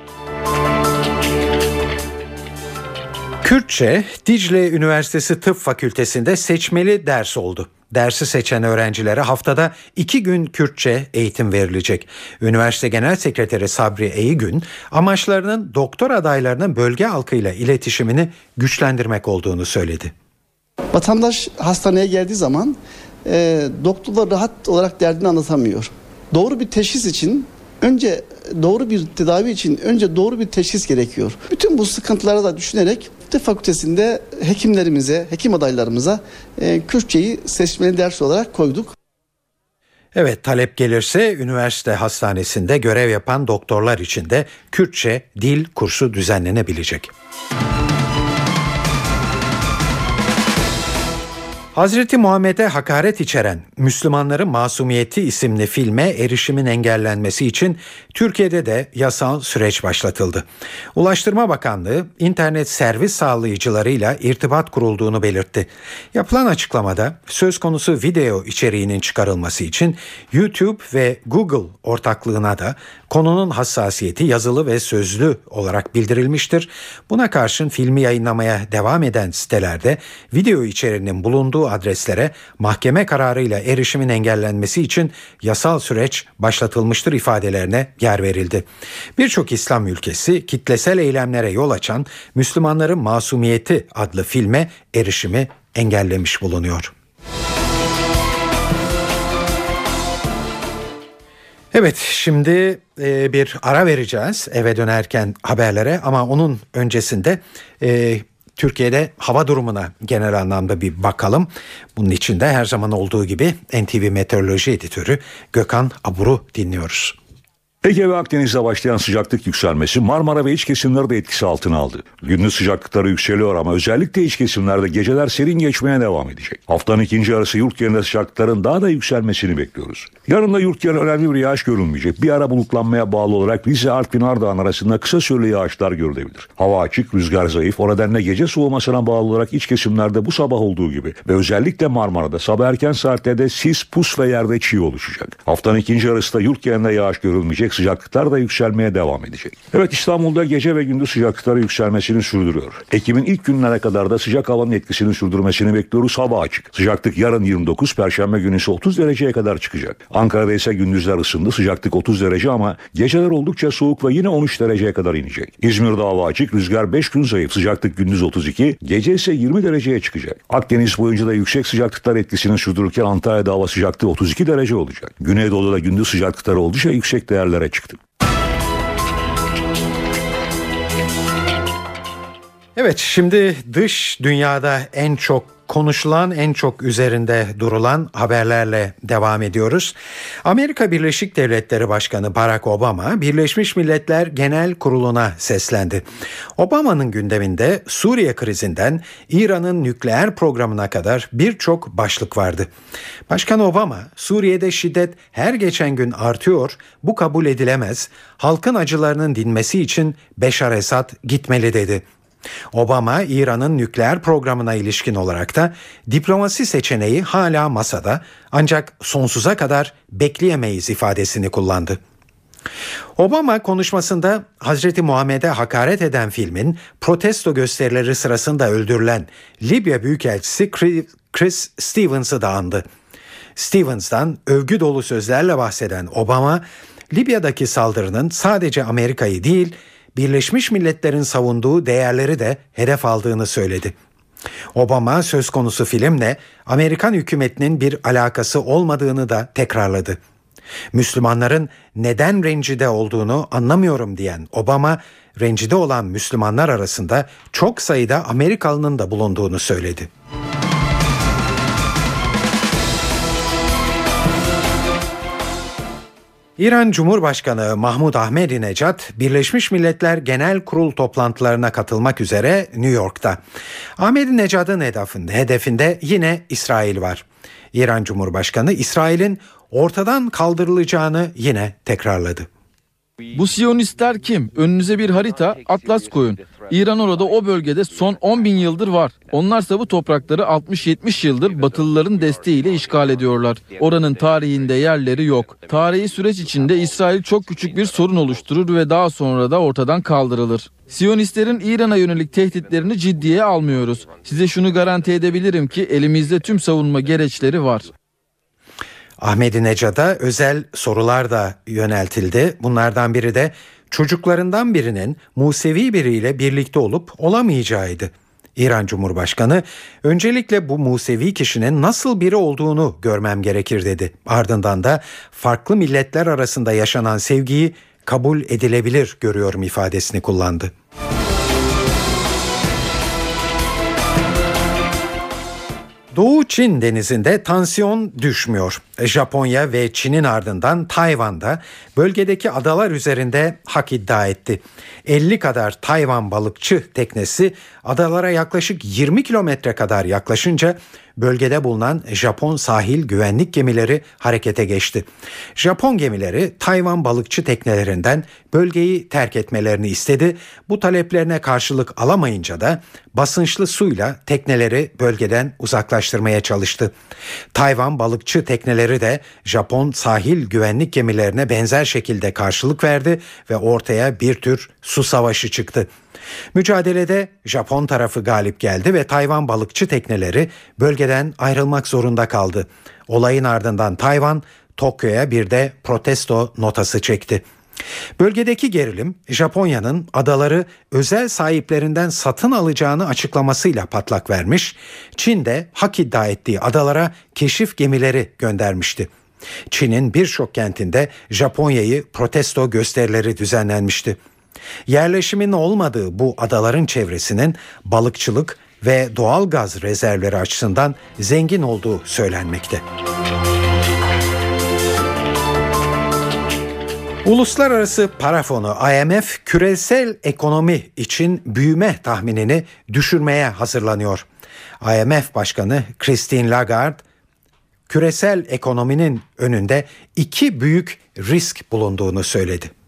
Kürtçe Dicle Üniversitesi Tıp Fakültesinde seçmeli ders oldu. Dersi seçen öğrencilere haftada iki gün Kürtçe eğitim verilecek. Üniversite Genel Sekreteri Sabri Eygün amaçlarının doktor adaylarının bölge halkıyla iletişimini güçlendirmek olduğunu söyledi. Vatandaş hastaneye geldiği zaman e, doktorlar rahat olarak derdini anlatamıyor. Doğru bir teşhis için önce doğru bir tedavi için önce doğru bir teşhis gerekiyor. Bütün bu sıkıntıları da düşünerek tıp fakültesinde hekimlerimize, hekim adaylarımıza e, Kürtçeyi seçmeli ders olarak koyduk. Evet talep gelirse üniversite hastanesinde görev yapan doktorlar için de Kürtçe dil kursu düzenlenebilecek. Hazreti Muhammed'e hakaret içeren Müslümanların Masumiyeti isimli filme erişimin engellenmesi için Türkiye'de de yasal süreç başlatıldı. Ulaştırma Bakanlığı internet servis sağlayıcılarıyla irtibat kurulduğunu belirtti. Yapılan açıklamada söz konusu video içeriğinin çıkarılması için YouTube ve Google ortaklığına da konunun hassasiyeti yazılı ve sözlü olarak bildirilmiştir. Buna karşın filmi yayınlamaya devam eden sitelerde video içeriğinin bulunduğu adreslere mahkeme kararıyla erişimin engellenmesi için yasal süreç başlatılmıştır ifadelerine yer verildi. Birçok İslam ülkesi kitlesel eylemlere yol açan Müslümanların Masumiyeti adlı filme erişimi engellemiş bulunuyor. Evet şimdi e, bir ara vereceğiz eve dönerken haberlere ama onun öncesinde e, Türkiye'de hava durumuna genel anlamda bir bakalım. Bunun için de her zaman olduğu gibi NTV Meteoroloji Editörü Gökhan Abur'u dinliyoruz. Ege ve Akdeniz'de başlayan sıcaklık yükselmesi Marmara ve iç kesimleri de etkisi altına aldı. Gündüz sıcaklıkları yükseliyor ama özellikle iç kesimlerde geceler serin geçmeye devam edecek. Haftanın ikinci yarısı yurt genelinde sıcaklıkların daha da yükselmesini bekliyoruz. Yarın da yurt genelinde önemli bir yağış görülmeyecek. Bir ara bulutlanmaya bağlı olarak Rize, Artvin, Ardahan arasında kısa süreli yağışlar görülebilir. Hava açık, rüzgar zayıf. O nedenle gece soğumasına bağlı olarak iç kesimlerde bu sabah olduğu gibi ve özellikle Marmara'da sabah erken saatlerde sis, pus ve yerde çiğ oluşacak. Haftanın ikinci yarısında yurt genelinde yağış görülmeyecek. Sıcaklıklar da yükselmeye devam edecek. Evet İstanbul'da gece ve gündüz sıcaklıkları yükselmesini sürdürüyor. Ekim'in ilk günlerine kadar da sıcak havanın etkisini sürdürmesini bekliyoruz. Hava açık. Sıcaklık yarın 29, Perşembe günü ise 30 dereceye kadar çıkacak. Ankara'da ise gündüzler ısındı. Sıcaklık 30 derece ama geceler oldukça soğuk ve yine 13 dereceye kadar inecek. İzmir'de hava açık. Rüzgar 5 gün zayıf. Sıcaklık gündüz 32, gece ise 20 dereceye çıkacak. Akdeniz boyunca da yüksek sıcaklıklar etkisini sürdürürken Antalya'da hava sıcaklığı 32 derece olacak. Güneydoğu'da gündüz sıcaklıkları oldukça yüksek değerlere çıktı. Evet şimdi dış dünyada en çok konuşulan en çok üzerinde durulan haberlerle devam ediyoruz. Amerika Birleşik Devletleri Başkanı Barack Obama Birleşmiş Milletler Genel Kurulu'na seslendi. Obama'nın gündeminde Suriye krizinden İran'ın nükleer programına kadar birçok başlık vardı. Başkan Obama Suriye'de şiddet her geçen gün artıyor, bu kabul edilemez. Halkın acılarının dinmesi için Beşar Esad gitmeli dedi. Obama İran'ın nükleer programına ilişkin olarak da diplomasi seçeneği hala masada ancak sonsuza kadar bekleyemeyiz ifadesini kullandı. Obama konuşmasında Hazreti Muhammed'e hakaret eden filmin protesto gösterileri sırasında öldürülen Libya Büyükelçisi Chris Stevens'ı da andı. Stevens'dan övgü dolu sözlerle bahseden Obama, Libya'daki saldırının sadece Amerika'yı değil, Birleşmiş Milletler'in savunduğu değerleri de hedef aldığını söyledi. Obama söz konusu filmle Amerikan hükümetinin bir alakası olmadığını da tekrarladı. Müslümanların neden rencide olduğunu anlamıyorum diyen Obama, rencide olan Müslümanlar arasında çok sayıda Amerikalının da bulunduğunu söyledi. İran Cumhurbaşkanı Mahmud Ahmedinejad Birleşmiş Milletler Genel Kurul toplantılarına katılmak üzere New York'ta. Ahmedinejad'ın hedefinde, hedefinde yine İsrail var. İran Cumhurbaşkanı İsrail'in ortadan kaldırılacağını yine tekrarladı. Bu Siyonistler kim? Önünüze bir harita, atlas koyun. İran orada o bölgede son 10 bin yıldır var. Onlarsa bu toprakları 60-70 yıldır Batılıların desteğiyle işgal ediyorlar. Oranın tarihinde yerleri yok. Tarihi süreç içinde İsrail çok küçük bir sorun oluşturur ve daha sonra da ortadan kaldırılır. Siyonistlerin İran'a yönelik tehditlerini ciddiye almıyoruz. Size şunu garanti edebilirim ki elimizde tüm savunma gereçleri var. Ahmedi Necad'a özel sorular da yöneltildi. Bunlardan biri de çocuklarından birinin Musevi biriyle birlikte olup olamayacağıydı. İran Cumhurbaşkanı öncelikle bu Musevi kişinin nasıl biri olduğunu görmem gerekir dedi. Ardından da farklı milletler arasında yaşanan sevgiyi kabul edilebilir görüyorum ifadesini kullandı. Doğu Çin denizinde tansiyon düşmüyor. Japonya ve Çin'in ardından Tayvan'da bölgedeki adalar üzerinde hak iddia etti. 50 kadar Tayvan balıkçı teknesi adalara yaklaşık 20 kilometre kadar yaklaşınca bölgede bulunan Japon sahil güvenlik gemileri harekete geçti. Japon gemileri Tayvan balıkçı teknelerinden bölgeyi terk etmelerini istedi. Bu taleplerine karşılık alamayınca da basınçlı suyla tekneleri bölgeden uzaklaştırmaya çalıştı. Tayvan balıkçı tekneleri de Japon sahil güvenlik gemilerine benzer şekilde karşılık verdi ve ortaya bir tür su savaşı çıktı. Mücadelede Japon tarafı galip geldi ve Tayvan balıkçı tekneleri bölgeden ayrılmak zorunda kaldı. Olayın ardından Tayvan Tokyo'ya bir de protesto notası çekti. Bölgedeki gerilim Japonya'nın adaları özel sahiplerinden satın alacağını açıklamasıyla patlak vermiş. Çin de hak iddia ettiği adalara keşif gemileri göndermişti. Çin'in birçok kentinde Japonya'yı protesto gösterileri düzenlenmişti. Yerleşimin olmadığı bu adaların çevresinin balıkçılık ve doğal gaz rezervleri açısından zengin olduğu söylenmekte. Uluslararası Para Fonu IMF küresel ekonomi için büyüme tahminini düşürmeye hazırlanıyor. IMF Başkanı Christine Lagarde küresel ekonominin önünde iki büyük risk bulunduğunu söyledi.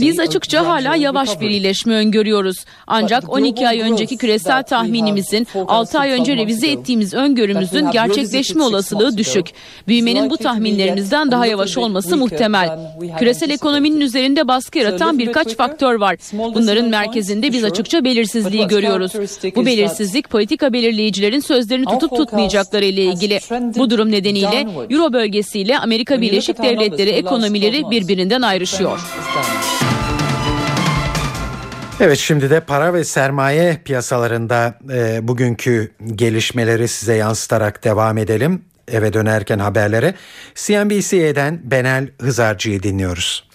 Biz açıkça hala yavaş bir iyileşme öngörüyoruz. Ancak 12 ay önceki küresel tahminimizin 6 ay önce revize ettiğimiz öngörümüzün gerçekleşme olasılığı düşük. Büyümenin bu tahminlerimizden daha yavaş olması muhtemel. Küresel ekonominin üzerinde baskı yaratan birkaç faktör var. Bunların merkezinde biz açıkça belirsizliği görüyoruz. Bu belirsizlik politika belirleyicilerin sözlerini tutup tutmayacakları ile ilgili. Bu durum nedeniyle Euro bölgesiyle Amerika Birleşik Devletleri ekonomileri birbirinden ayrışıyor. Evet şimdi de para ve sermaye piyasalarında e, bugünkü gelişmeleri size yansıtarak devam edelim. Eve dönerken haberlere CNBC'den Benel Hızarcı'yı dinliyoruz.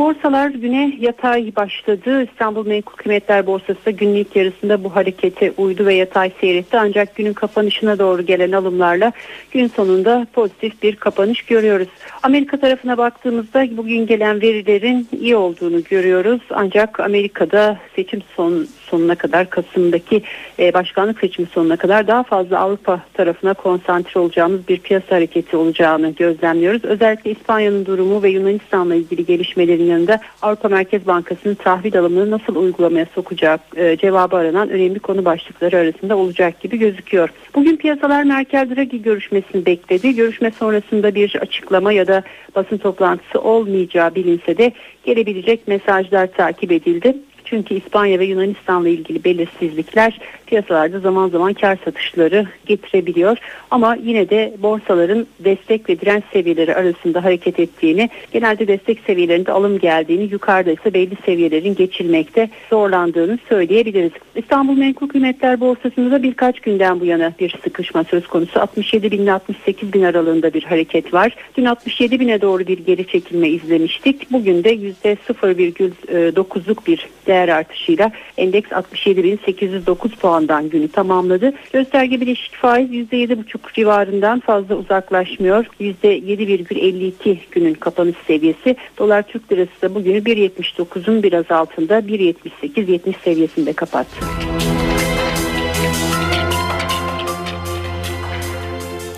Borsalar güne yatay başladı. İstanbul Menkul Kıymetler Borsası ilk yarısında bu harekete uydu ve yatay seyretti. Ancak günün kapanışına doğru gelen alımlarla gün sonunda pozitif bir kapanış görüyoruz. Amerika tarafına baktığımızda bugün gelen verilerin iyi olduğunu görüyoruz. Ancak Amerika'da seçim son, sonuna kadar Kasım'daki e, başkanlık seçimi sonuna kadar daha fazla Avrupa tarafına konsantre olacağımız bir piyasa hareketi olacağını gözlemliyoruz. Özellikle İspanya'nın durumu ve Yunanistan'la ilgili gelişmelerin yanında Avrupa Merkez Bankası'nın tahvil alımını nasıl uygulamaya sokacak e, cevabı aranan önemli konu başlıkları arasında olacak gibi gözüküyor. Bugün piyasalar Merkel Draghi görüşmesini bekledi. Görüşme sonrasında bir açıklama ya da basın toplantısı olmayacağı bilinse de gelebilecek mesajlar takip edildi. Çünkü İspanya ve Yunanistan'la ilgili belirsizlikler piyasalarda zaman zaman kar satışları getirebiliyor. Ama yine de borsaların destek ve direnç seviyeleri arasında hareket ettiğini, genelde destek seviyelerinde alım geldiğini, yukarıda ise belli seviyelerin geçilmekte zorlandığını söyleyebiliriz. İstanbul Menkul Kıymetler Borsası'nda da birkaç günden bu yana bir sıkışma söz konusu. 67 bin ile 68 bin aralığında bir hareket var. Dün 67 bine doğru bir geri çekilme izlemiştik. Bugün de %0,9'luk bir değer artışıyla endeks 67.809 puandan günü tamamladı. Gösterge bileşik faiz %7,5 civarından fazla uzaklaşmıyor. %7,52 günün kapanış seviyesi. Dolar Türk Lirası da bugünü 1.79'un biraz altında 1.78-70 seviyesinde kapattı.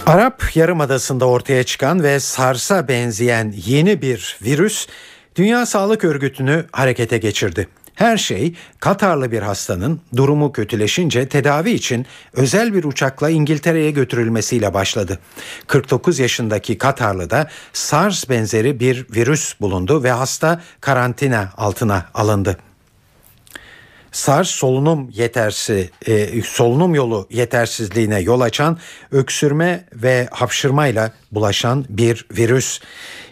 Arap Yarımadası'nda ortaya çıkan ve SARS'a benzeyen yeni bir virüs Dünya Sağlık Örgütü'nü harekete geçirdi. Her şey Katarlı bir hastanın durumu kötüleşince tedavi için özel bir uçakla İngiltere'ye götürülmesiyle başladı. 49 yaşındaki Katarlı'da SARS benzeri bir virüs bulundu ve hasta karantina altına alındı. SARS solunum yetersi, e, solunum yolu yetersizliğine yol açan öksürme ve hapşırmayla bulaşan bir virüs.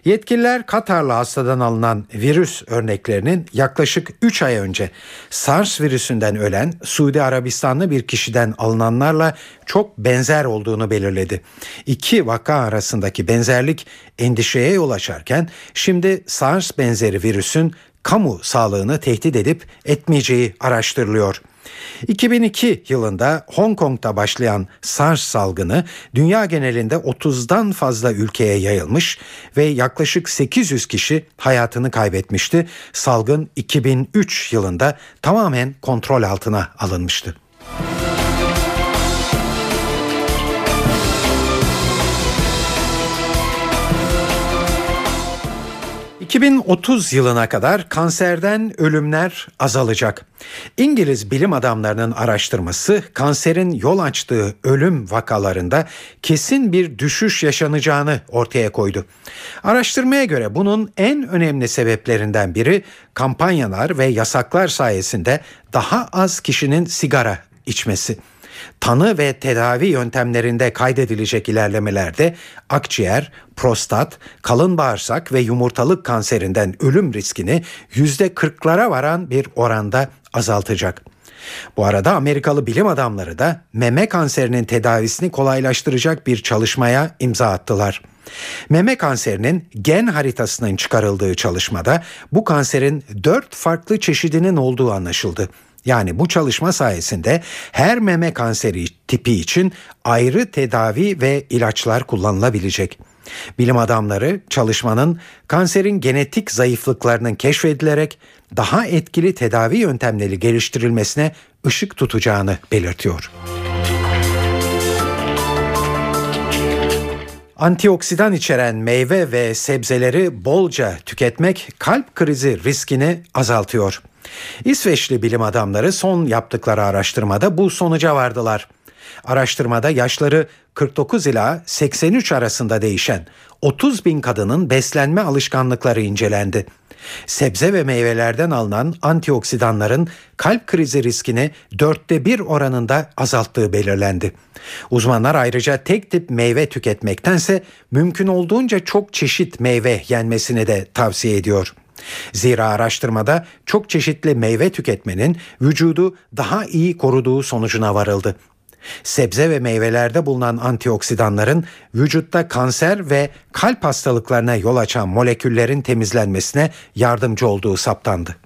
Yetkililer Katarlı hastadan alınan virüs örneklerinin yaklaşık 3 ay önce SARS virüsünden ölen Suudi Arabistanlı bir kişiden alınanlarla çok benzer olduğunu belirledi. İki vaka arasındaki benzerlik endişeye yol açarken şimdi SARS benzeri virüsün kamu sağlığını tehdit edip etmeyeceği araştırılıyor. 2002 yılında Hong Kong'da başlayan SARS salgını dünya genelinde 30'dan fazla ülkeye yayılmış ve yaklaşık 800 kişi hayatını kaybetmişti. Salgın 2003 yılında tamamen kontrol altına alınmıştı. 2030 yılına kadar kanserden ölümler azalacak. İngiliz bilim adamlarının araştırması kanserin yol açtığı ölüm vakalarında kesin bir düşüş yaşanacağını ortaya koydu. Araştırmaya göre bunun en önemli sebeplerinden biri kampanyalar ve yasaklar sayesinde daha az kişinin sigara içmesi tanı ve tedavi yöntemlerinde kaydedilecek ilerlemelerde akciğer, prostat, kalın bağırsak ve yumurtalık kanserinden ölüm riskini yüzde kırklara varan bir oranda azaltacak. Bu arada Amerikalı bilim adamları da meme kanserinin tedavisini kolaylaştıracak bir çalışmaya imza attılar. Meme kanserinin gen haritasının çıkarıldığı çalışmada bu kanserin dört farklı çeşidinin olduğu anlaşıldı. Yani bu çalışma sayesinde her meme kanseri tipi için ayrı tedavi ve ilaçlar kullanılabilecek. Bilim adamları çalışmanın kanserin genetik zayıflıklarının keşfedilerek daha etkili tedavi yöntemleri geliştirilmesine ışık tutacağını belirtiyor. Antioksidan içeren meyve ve sebzeleri bolca tüketmek kalp krizi riskini azaltıyor. İsveçli bilim adamları son yaptıkları araştırmada bu sonuca vardılar. Araştırmada yaşları 49 ila 83 arasında değişen 30 bin kadının beslenme alışkanlıkları incelendi. Sebze ve meyvelerden alınan antioksidanların kalp krizi riskini dörtte bir oranında azalttığı belirlendi. Uzmanlar ayrıca tek tip meyve tüketmektense mümkün olduğunca çok çeşit meyve yenmesini de tavsiye ediyor. Zira araştırmada çok çeşitli meyve tüketmenin vücudu daha iyi koruduğu sonucuna varıldı. Sebze ve meyvelerde bulunan antioksidanların vücutta kanser ve kalp hastalıklarına yol açan moleküllerin temizlenmesine yardımcı olduğu saptandı.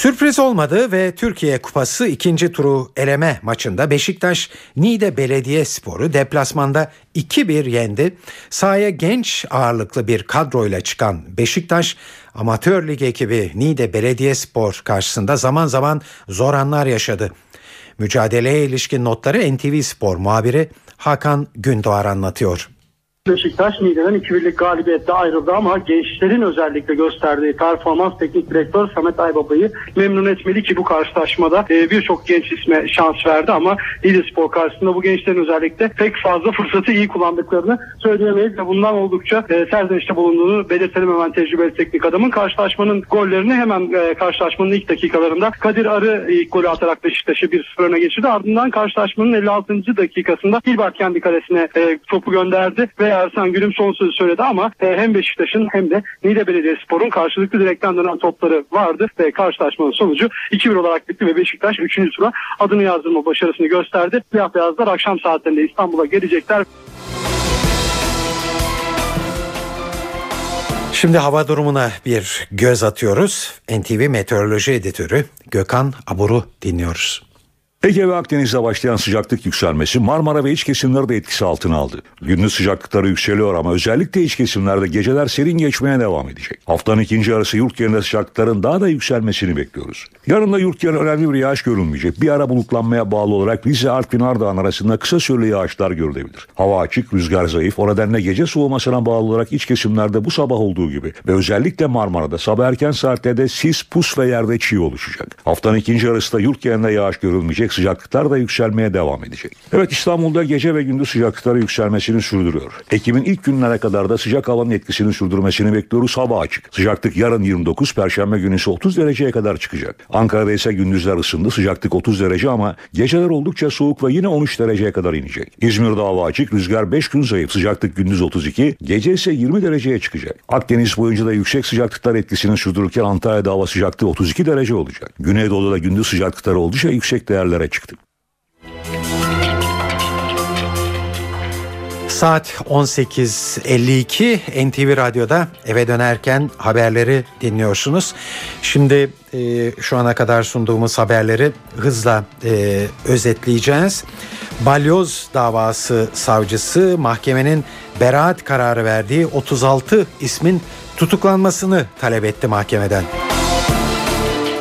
Sürpriz olmadı ve Türkiye Kupası ikinci turu eleme maçında Beşiktaş Niğde Belediye Sporu deplasmanda 2-1 yendi. Sahaya genç ağırlıklı bir kadroyla çıkan Beşiktaş amatör lig ekibi Niğde Belediye Spor karşısında zaman zaman zor anlar yaşadı. Mücadeleye ilişkin notları NTV Spor muhabiri Hakan Gündoğar anlatıyor. Beşiktaş Niğde'den 2-1'lik galibiyette ayrıldı ama gençlerin özellikle gösterdiği performans teknik direktör Samet Aybaba'yı memnun etmeli ki bu karşılaşmada e, birçok genç isme şans verdi ama Niğde Spor karşısında bu gençlerin özellikle pek fazla fırsatı iyi kullandıklarını söyleyemeyiz ve bundan oldukça e, serzenişte bulunduğunu belirtelim hemen tecrübeli teknik adamın. Karşılaşmanın gollerini hemen e, karşılaşmanın ilk dakikalarında Kadir Arı ilk golü atarak Beşiktaş'ı bir 0 öne geçirdi. Ardından karşılaşmanın 56. dakikasında Dilbert kendi kalesine topu gönderdi ve Ersan Gülüm son sözü söyledi ama e, hem Beşiktaş'ın hem de Niğde Belediyespor'un karşılıklı direkten dönen topları vardı ve karşılaşmanın sonucu 2-1 olarak bitti ve Beşiktaş 3. tura adını yazdırma başarısını gösterdi. Siyah beyazlar akşam saatlerinde İstanbul'a gelecekler. Şimdi hava durumuna bir göz atıyoruz. NTV Meteoroloji Editörü Gökhan Abur'u dinliyoruz. Ege ve Akdeniz'de başlayan sıcaklık yükselmesi Marmara ve iç kesimleri de etkisi altına aldı. Gündüz sıcaklıkları yükseliyor ama özellikle iç kesimlerde geceler serin geçmeye devam edecek. Haftanın ikinci arası yurt genelinde sıcaklıkların daha da yükselmesini bekliyoruz. Yarın da yurt genelinde önemli bir yağış görülmeyecek. Bir ara bulutlanmaya bağlı olarak Rize, Artvin, Ardahan arasında kısa süreli yağışlar görülebilir. Hava açık, rüzgar zayıf. O nedenle gece soğumasına bağlı olarak iç kesimlerde bu sabah olduğu gibi ve özellikle Marmara'da sabah erken saatlerde sis, pus ve yerde çiğ oluşacak. Haftanın ikinci arası da yurt genelinde yağış görülmeyecek sıcaklıklar da yükselmeye devam edecek. Evet İstanbul'da gece ve gündüz sıcaklıkları yükselmesini sürdürüyor. Ekim'in ilk günlerine kadar da sıcak havanın etkisini sürdürmesini bekliyoruz. Hava açık. Sıcaklık yarın 29, Perşembe günü ise 30 dereceye kadar çıkacak. Ankara'da ise gündüzler ısındı. Sıcaklık 30 derece ama geceler oldukça soğuk ve yine 13 dereceye kadar inecek. İzmir'de hava açık. Rüzgar 5 gün zayıf. Sıcaklık gündüz 32, gece ise 20 dereceye çıkacak. Akdeniz boyunca da yüksek sıcaklıklar etkisini sürdürürken Antalya'da hava sıcaklığı 32 derece olacak. Güneydoğu'da da gündüz sıcaklıkları oldukça yüksek değerlere çıktı. Saat 18.52 NTV Radyo'da eve dönerken haberleri dinliyorsunuz. Şimdi e, şu ana kadar sunduğumuz haberleri hızla e, özetleyeceğiz. Balyoz davası savcısı mahkemenin beraat kararı verdiği 36 ismin tutuklanmasını talep etti mahkemeden.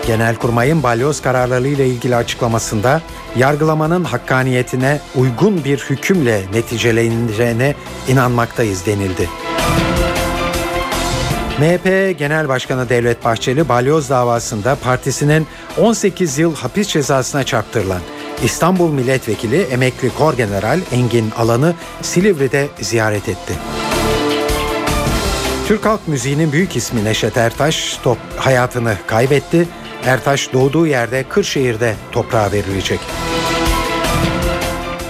Genelkurmay'ın balyoz kararları ile ilgili açıklamasında yargılamanın hakkaniyetine uygun bir hükümle neticeleneceğine inanmaktayız denildi. MHP Genel Başkanı Devlet Bahçeli balyoz davasında partisinin 18 yıl hapis cezasına çarptırılan İstanbul Milletvekili emekli Kor General Engin Alan'ı Silivri'de ziyaret etti. Türk halk müziğinin büyük ismi Neşet Ertaş top hayatını kaybetti. Ertaş doğduğu yerde Kırşehir'de toprağa verilecek.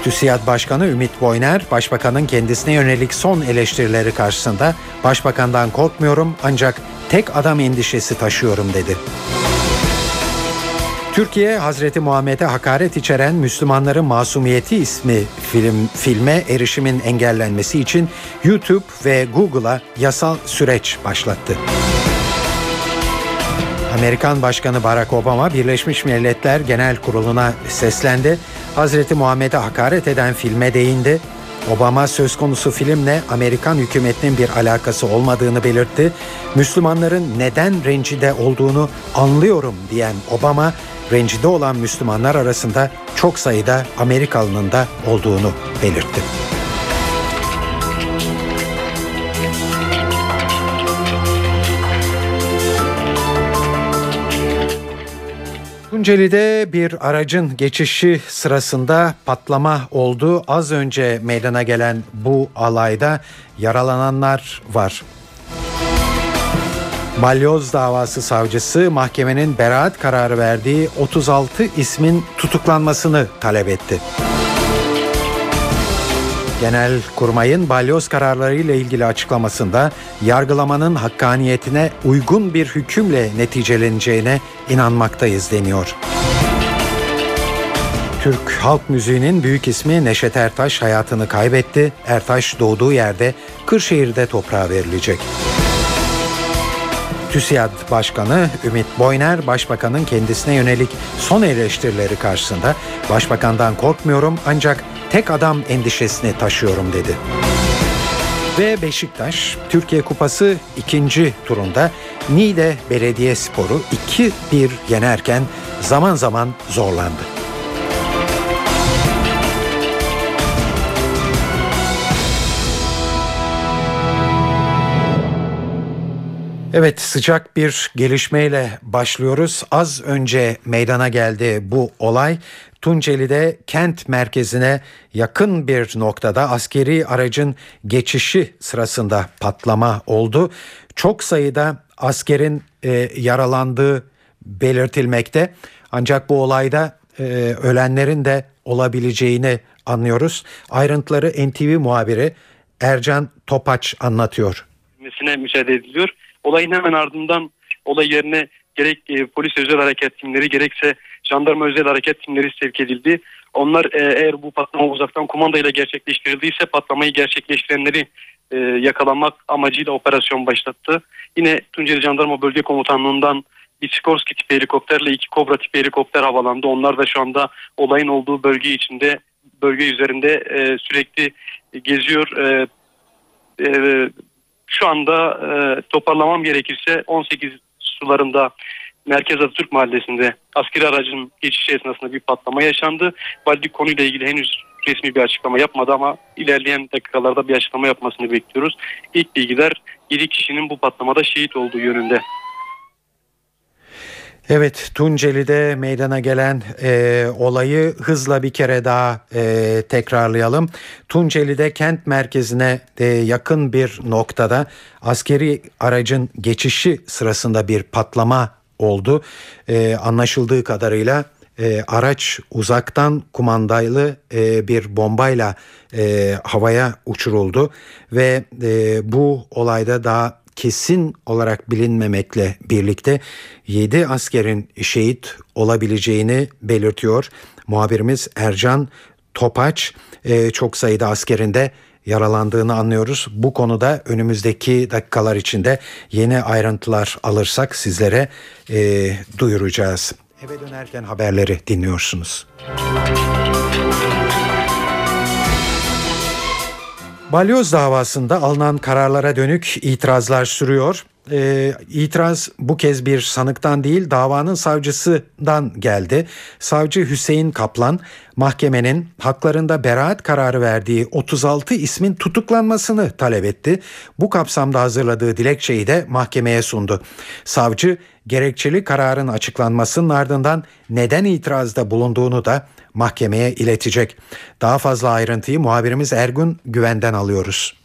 TÜSİAD Başkanı Ümit Boyner, Başbakanın kendisine yönelik son eleştirileri karşısında Başbakandan korkmuyorum ancak tek adam endişesi taşıyorum dedi. Türkiye Hazreti Muhammed'e hakaret içeren Müslümanların Masumiyeti ismi film filme erişimin engellenmesi için YouTube ve Google'a yasal süreç başlattı. Amerikan Başkanı Barack Obama Birleşmiş Milletler Genel Kurulu'na seslendi. Hazreti Muhammed'e hakaret eden filme değindi. Obama söz konusu filmle Amerikan hükümetinin bir alakası olmadığını belirtti. Müslümanların neden rencide olduğunu anlıyorum diyen Obama, rencide olan Müslümanlar arasında çok sayıda Amerikalının da olduğunu belirtti. Tunceli'de bir aracın geçişi sırasında patlama oldu. Az önce meydana gelen bu alayda yaralananlar var. Balyoz davası savcısı mahkemenin beraat kararı verdiği 36 ismin tutuklanmasını talep etti. Genel kurmayın balyoz kararları ile ilgili açıklamasında yargılamanın hakkaniyetine uygun bir hükümle neticeleneceğine inanmaktayız deniyor. Türk halk müziğinin büyük ismi Neşet Ertaş hayatını kaybetti. Ertaş doğduğu yerde Kırşehir'de toprağa verilecek. TÜSİAD Başkanı Ümit Boyner, Başbakanın kendisine yönelik son eleştirileri karşısında Başbakandan korkmuyorum ancak tek adam endişesini taşıyorum dedi. Ve Beşiktaş Türkiye Kupası ikinci turunda Niğde Belediye Sporu 2-1 yenerken zaman zaman zorlandı. Evet sıcak bir gelişmeyle başlıyoruz. Az önce meydana geldi bu olay. Tunceli'de kent merkezine yakın bir noktada askeri aracın geçişi sırasında patlama oldu. Çok sayıda askerin e, yaralandığı belirtilmekte. Ancak bu olayda e, ölenlerin de olabileceğini anlıyoruz. Ayrıntıları NTV muhabiri Ercan Topaç anlatıyor. müsaade ediliyor. Olayın hemen ardından olay yerine gerek e, polis özel harekat timleri gerekse jandarma özel harekat timleri sevk edildi. Onlar e, eğer bu patlama uzaktan kumandayla gerçekleştirildiyse patlamayı gerçekleştirenleri e, yakalamak amacıyla operasyon başlattı. Yine Tunceli Jandarma Bölge Komutanlığı'ndan bir Sikorsky tipi helikopterle iki Kobra tipi helikopter havalandı. Onlar da şu anda olayın olduğu bölge içinde bölge üzerinde e, sürekli geziyor. E, e, şu anda e, toparlamam gerekirse 18 sularında Merkez Atatürk Mahallesi'nde askeri aracın geçişi esnasında bir patlama yaşandı. Valilik konuyla ilgili henüz resmi bir açıklama yapmadı ama ilerleyen dakikalarda bir açıklama yapmasını bekliyoruz. İlk bilgiler 7 kişinin bu patlamada şehit olduğu yönünde. Evet Tunceli'de meydana gelen e, olayı hızla bir kere daha e, tekrarlayalım. Tunceli'de kent merkezine e, yakın bir noktada askeri aracın geçişi sırasında bir patlama oldu. E, anlaşıldığı kadarıyla e, araç uzaktan kumandaylı e, bir bombayla e, havaya uçuruldu ve e, bu olayda daha kesin olarak bilinmemekle birlikte 7 askerin şehit olabileceğini belirtiyor. Muhabirimiz Ercan Topaç e, çok sayıda askerin de yaralandığını anlıyoruz. Bu konuda önümüzdeki dakikalar içinde yeni ayrıntılar alırsak sizlere e, duyuracağız. Eve dönerken haberleri dinliyorsunuz. Balyoz davasında alınan kararlara dönük itirazlar sürüyor. Ee, itiraz bu kez bir sanıktan değil davanın savcısından geldi. Savcı Hüseyin Kaplan mahkemenin haklarında beraat kararı verdiği 36 ismin tutuklanmasını talep etti. Bu kapsamda hazırladığı dilekçeyi de mahkemeye sundu. Savcı gerekçeli kararın açıklanmasının ardından neden itirazda bulunduğunu da mahkemeye iletecek. Daha fazla ayrıntıyı muhabirimiz Ergun Güven'den alıyoruz.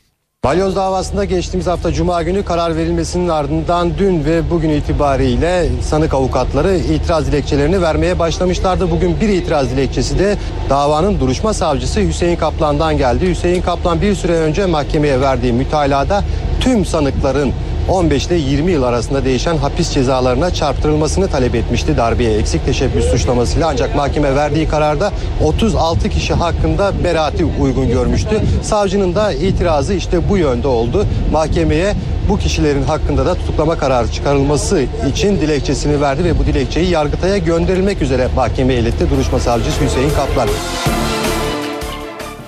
Balyoz davasında geçtiğimiz hafta Cuma günü karar verilmesinin ardından dün ve bugün itibariyle sanık avukatları itiraz dilekçelerini vermeye başlamışlardı. Bugün bir itiraz dilekçesi de davanın duruşma savcısı Hüseyin Kaplan'dan geldi. Hüseyin Kaplan bir süre önce mahkemeye verdiği mütalada tüm sanıkların 15 ile 20 yıl arasında değişen hapis cezalarına çarptırılmasını talep etmişti darbeye eksik teşebbüs suçlamasıyla ancak mahkeme verdiği kararda 36 kişi hakkında beraati uygun görmüştü. Savcının da itirazı işte bu yönde oldu. Mahkemeye bu kişilerin hakkında da tutuklama kararı çıkarılması için dilekçesini verdi ve bu dilekçeyi Yargıtay'a gönderilmek üzere mahkemeye iletti duruşma savcısı Hüseyin Kaplan.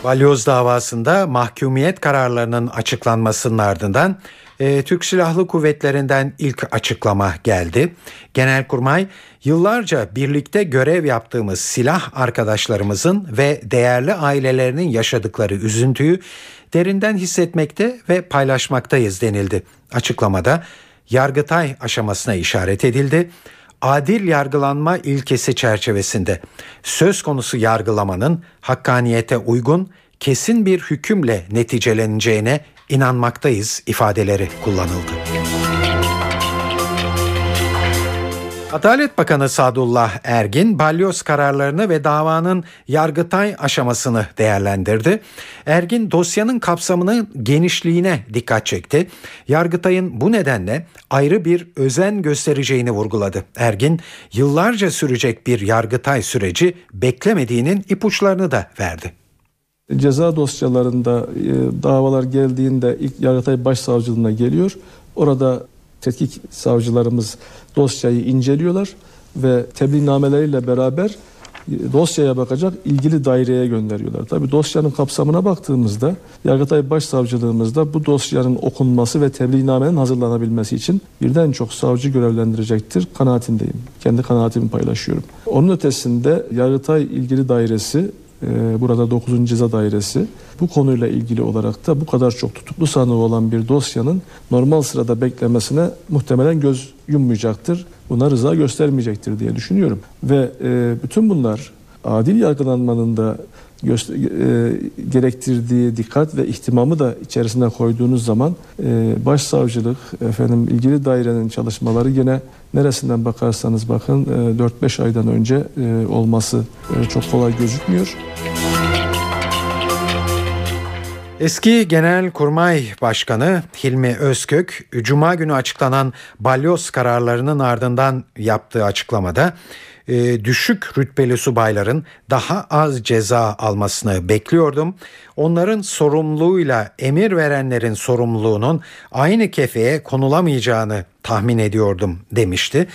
Balyoz davasında mahkumiyet kararlarının açıklanmasının ardından e, Türk Silahlı Kuvvetleri'nden ilk açıklama geldi. Genelkurmay yıllarca birlikte görev yaptığımız silah arkadaşlarımızın ve değerli ailelerinin yaşadıkları üzüntüyü derinden hissetmekte ve paylaşmaktayız denildi. Açıklamada Yargıtay aşamasına işaret edildi adil yargılanma ilkesi çerçevesinde söz konusu yargılamanın hakkaniyete uygun kesin bir hükümle neticeleneceğine inanmaktayız ifadeleri kullanıldı. Adalet Bakanı Sadullah Ergin balyoz kararlarını ve davanın Yargıtay aşamasını değerlendirdi. Ergin dosyanın kapsamının genişliğine dikkat çekti. Yargıtay'ın bu nedenle ayrı bir özen göstereceğini vurguladı. Ergin yıllarca sürecek bir Yargıtay süreci beklemediğinin ipuçlarını da verdi. Ceza dosyalarında e, davalar geldiğinde ilk Yargıtay Başsavcılığına geliyor. Orada tetkik savcılarımız dosyayı inceliyorlar ve tebliğnameleriyle beraber e, dosyaya bakacak ilgili daireye gönderiyorlar. Tabi dosyanın kapsamına baktığımızda Yargıtay Başsavcılığımızda bu dosyanın okunması ve tebliğnamenin hazırlanabilmesi için birden çok savcı görevlendirecektir kanaatindeyim. Kendi kanaatimi paylaşıyorum. Onun ötesinde Yargıtay ilgili dairesi burada 9. Ceza Dairesi bu konuyla ilgili olarak da bu kadar çok tutuklu sanığı olan bir dosyanın normal sırada beklemesine muhtemelen göz yummayacaktır. Buna rıza göstermeyecektir diye düşünüyorum. Ve e, bütün bunlar adil yargılanmanın da göster- e, gerektirdiği dikkat ve ihtimamı da içerisine koyduğunuz zaman e, başsavcılık efendim ilgili dairenin çalışmaları yine neresinden bakarsanız bakın e, 4-5 aydan önce e, olması e, çok kolay gözükmüyor. Eski Genelkurmay Başkanı Hilmi Özkök, Cuma günü açıklanan balyoz kararlarının ardından yaptığı açıklamada e, düşük rütbeli subayların daha az ceza almasını bekliyordum. Onların sorumluluğuyla emir verenlerin sorumluluğunun aynı kefeye konulamayacağını tahmin ediyordum demişti.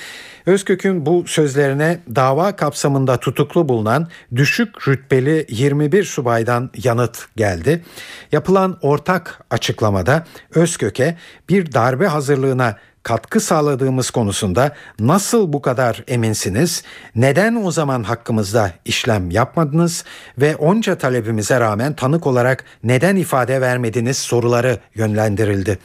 Özkök'ün bu sözlerine dava kapsamında tutuklu bulunan düşük rütbeli 21 subaydan yanıt geldi. Yapılan ortak açıklamada Özkök'e bir darbe hazırlığına katkı sağladığımız konusunda nasıl bu kadar eminsiniz? Neden o zaman hakkımızda işlem yapmadınız ve onca talebimize rağmen tanık olarak neden ifade vermediniz soruları yönlendirildi.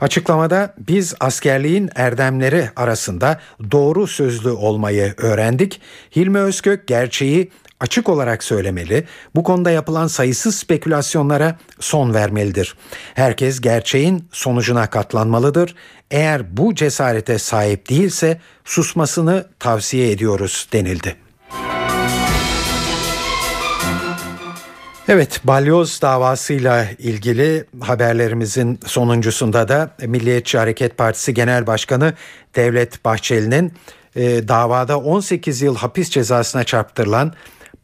Açıklamada biz askerliğin erdemleri arasında doğru sözlü olmayı öğrendik. Hilmi Özkök gerçeği açık olarak söylemeli, bu konuda yapılan sayısız spekülasyonlara son vermelidir. Herkes gerçeğin sonucuna katlanmalıdır. Eğer bu cesarete sahip değilse susmasını tavsiye ediyoruz denildi. Evet, balyoz davasıyla ilgili haberlerimizin sonuncusunda da Milliyetçi Hareket Partisi Genel Başkanı Devlet Bahçeli'nin e, davada 18 yıl hapis cezasına çarptırılan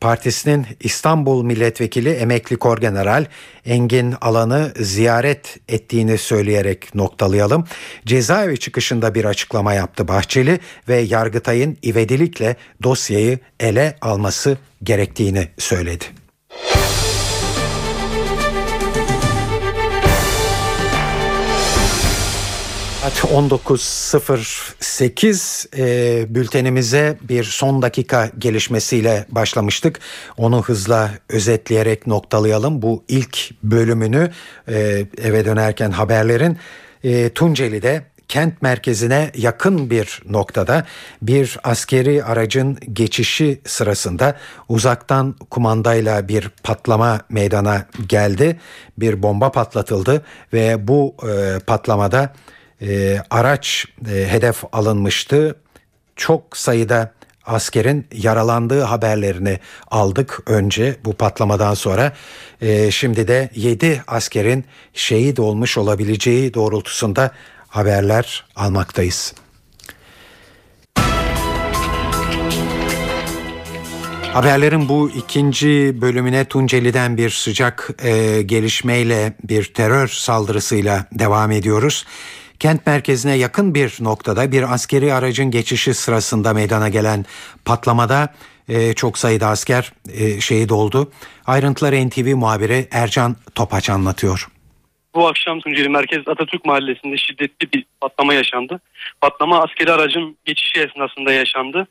partisinin İstanbul Milletvekili Emekli Korgeneral Engin Alan'ı ziyaret ettiğini söyleyerek noktalayalım. Cezaevi çıkışında bir açıklama yaptı Bahçeli ve Yargıtay'ın ivedilikle dosyayı ele alması gerektiğini söyledi. Saat 19.08 e, bültenimize bir son dakika gelişmesiyle başlamıştık. Onu hızla özetleyerek noktalayalım. Bu ilk bölümünü e, eve dönerken haberlerin e, Tunceli'de kent merkezine yakın bir noktada bir askeri aracın geçişi sırasında uzaktan kumandayla bir patlama meydana geldi. Bir bomba patlatıldı ve bu e, patlamada e, araç e, hedef alınmıştı. Çok sayıda askerin yaralandığı haberlerini aldık önce bu patlamadan sonra. E, şimdi de 7 askerin şehit olmuş olabileceği doğrultusunda haberler almaktayız. Haberlerin bu ikinci bölümüne Tunceli'den bir sıcak e, gelişmeyle bir terör saldırısıyla devam ediyoruz. Kent merkezine yakın bir noktada bir askeri aracın geçişi sırasında meydana gelen patlamada e, çok sayıda asker e, şehit oldu. Ayrıntıları NTV muhabiri Ercan Topaç anlatıyor. Bu akşam Tunceli Merkez Atatürk Mahallesi'nde şiddetli bir patlama yaşandı. Patlama askeri aracın geçişi esnasında yaşandı.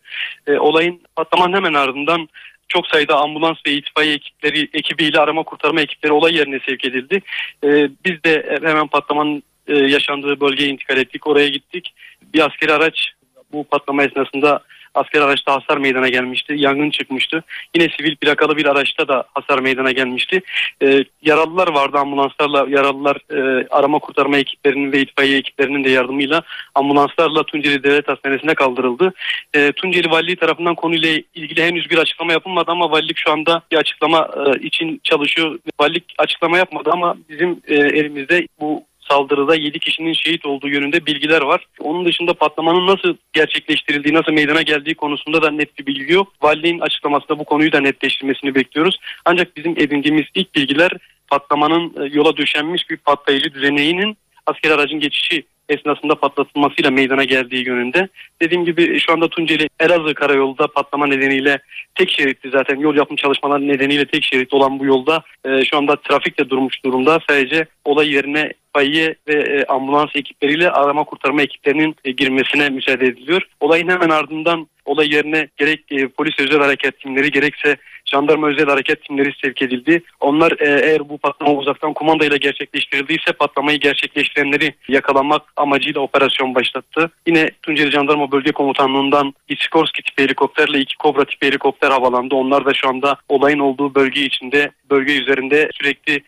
E, olayın patlamanın hemen ardından çok sayıda ambulans ve itfaiye ekipleri ekibiyle arama kurtarma ekipleri olay yerine sevk edildi. E, biz de hemen patlamanın e, yaşandığı bölgeye intikal ettik. Oraya gittik. Bir askeri araç bu patlama esnasında asker araçta hasar meydana gelmişti. Yangın çıkmıştı. Yine sivil plakalı bir araçta da hasar meydana gelmişti. E, yaralılar vardı ambulanslarla yaralılar e, arama kurtarma ekiplerinin ve itfaiye ekiplerinin de yardımıyla ambulanslarla Tunceli Devlet Hastanesi'ne kaldırıldı. E, Tunceli Valiliği tarafından konuyla ilgili henüz bir açıklama yapılmadı ama valilik şu anda bir açıklama e, için çalışıyor. Valilik açıklama yapmadı ama bizim e, elimizde bu saldırıda 7 kişinin şehit olduğu yönünde bilgiler var. Onun dışında patlamanın nasıl gerçekleştirildiği, nasıl meydana geldiği konusunda da net bir bilgi yok. Valiliğin açıklamasında bu konuyu da netleştirmesini bekliyoruz. Ancak bizim edindiğimiz ilk bilgiler patlamanın e, yola döşenmiş bir patlayıcı düzeneğinin asker aracın geçişi esnasında patlatılmasıyla meydana geldiği yönünde. Dediğim gibi şu anda Tunceli Elazığ karayolda patlama nedeniyle tek şeritli zaten yol yapım çalışmaları nedeniyle tek şeritli olan bu yolda e, şu anda trafik de durmuş durumda. Sadece olay yerine itfaiye ve e, ambulans ekipleriyle arama kurtarma ekiplerinin e, girmesine müsaade ediliyor. Olayın hemen ardından olay yerine gerek e, polis özel harekat timleri gerekse jandarma özel harekat timleri sevk edildi. Onlar e, eğer bu patlama uzaktan kumandayla gerçekleştirildiyse patlamayı gerçekleştirenleri yakalamak amacıyla operasyon başlattı. Yine Tunceli Jandarma Bölge Komutanlığı'ndan Isikorski tipi helikopterle iki Kobra tipi helikopter havalandı. Onlar da şu anda olayın olduğu bölge içinde bölge üzerinde sürekli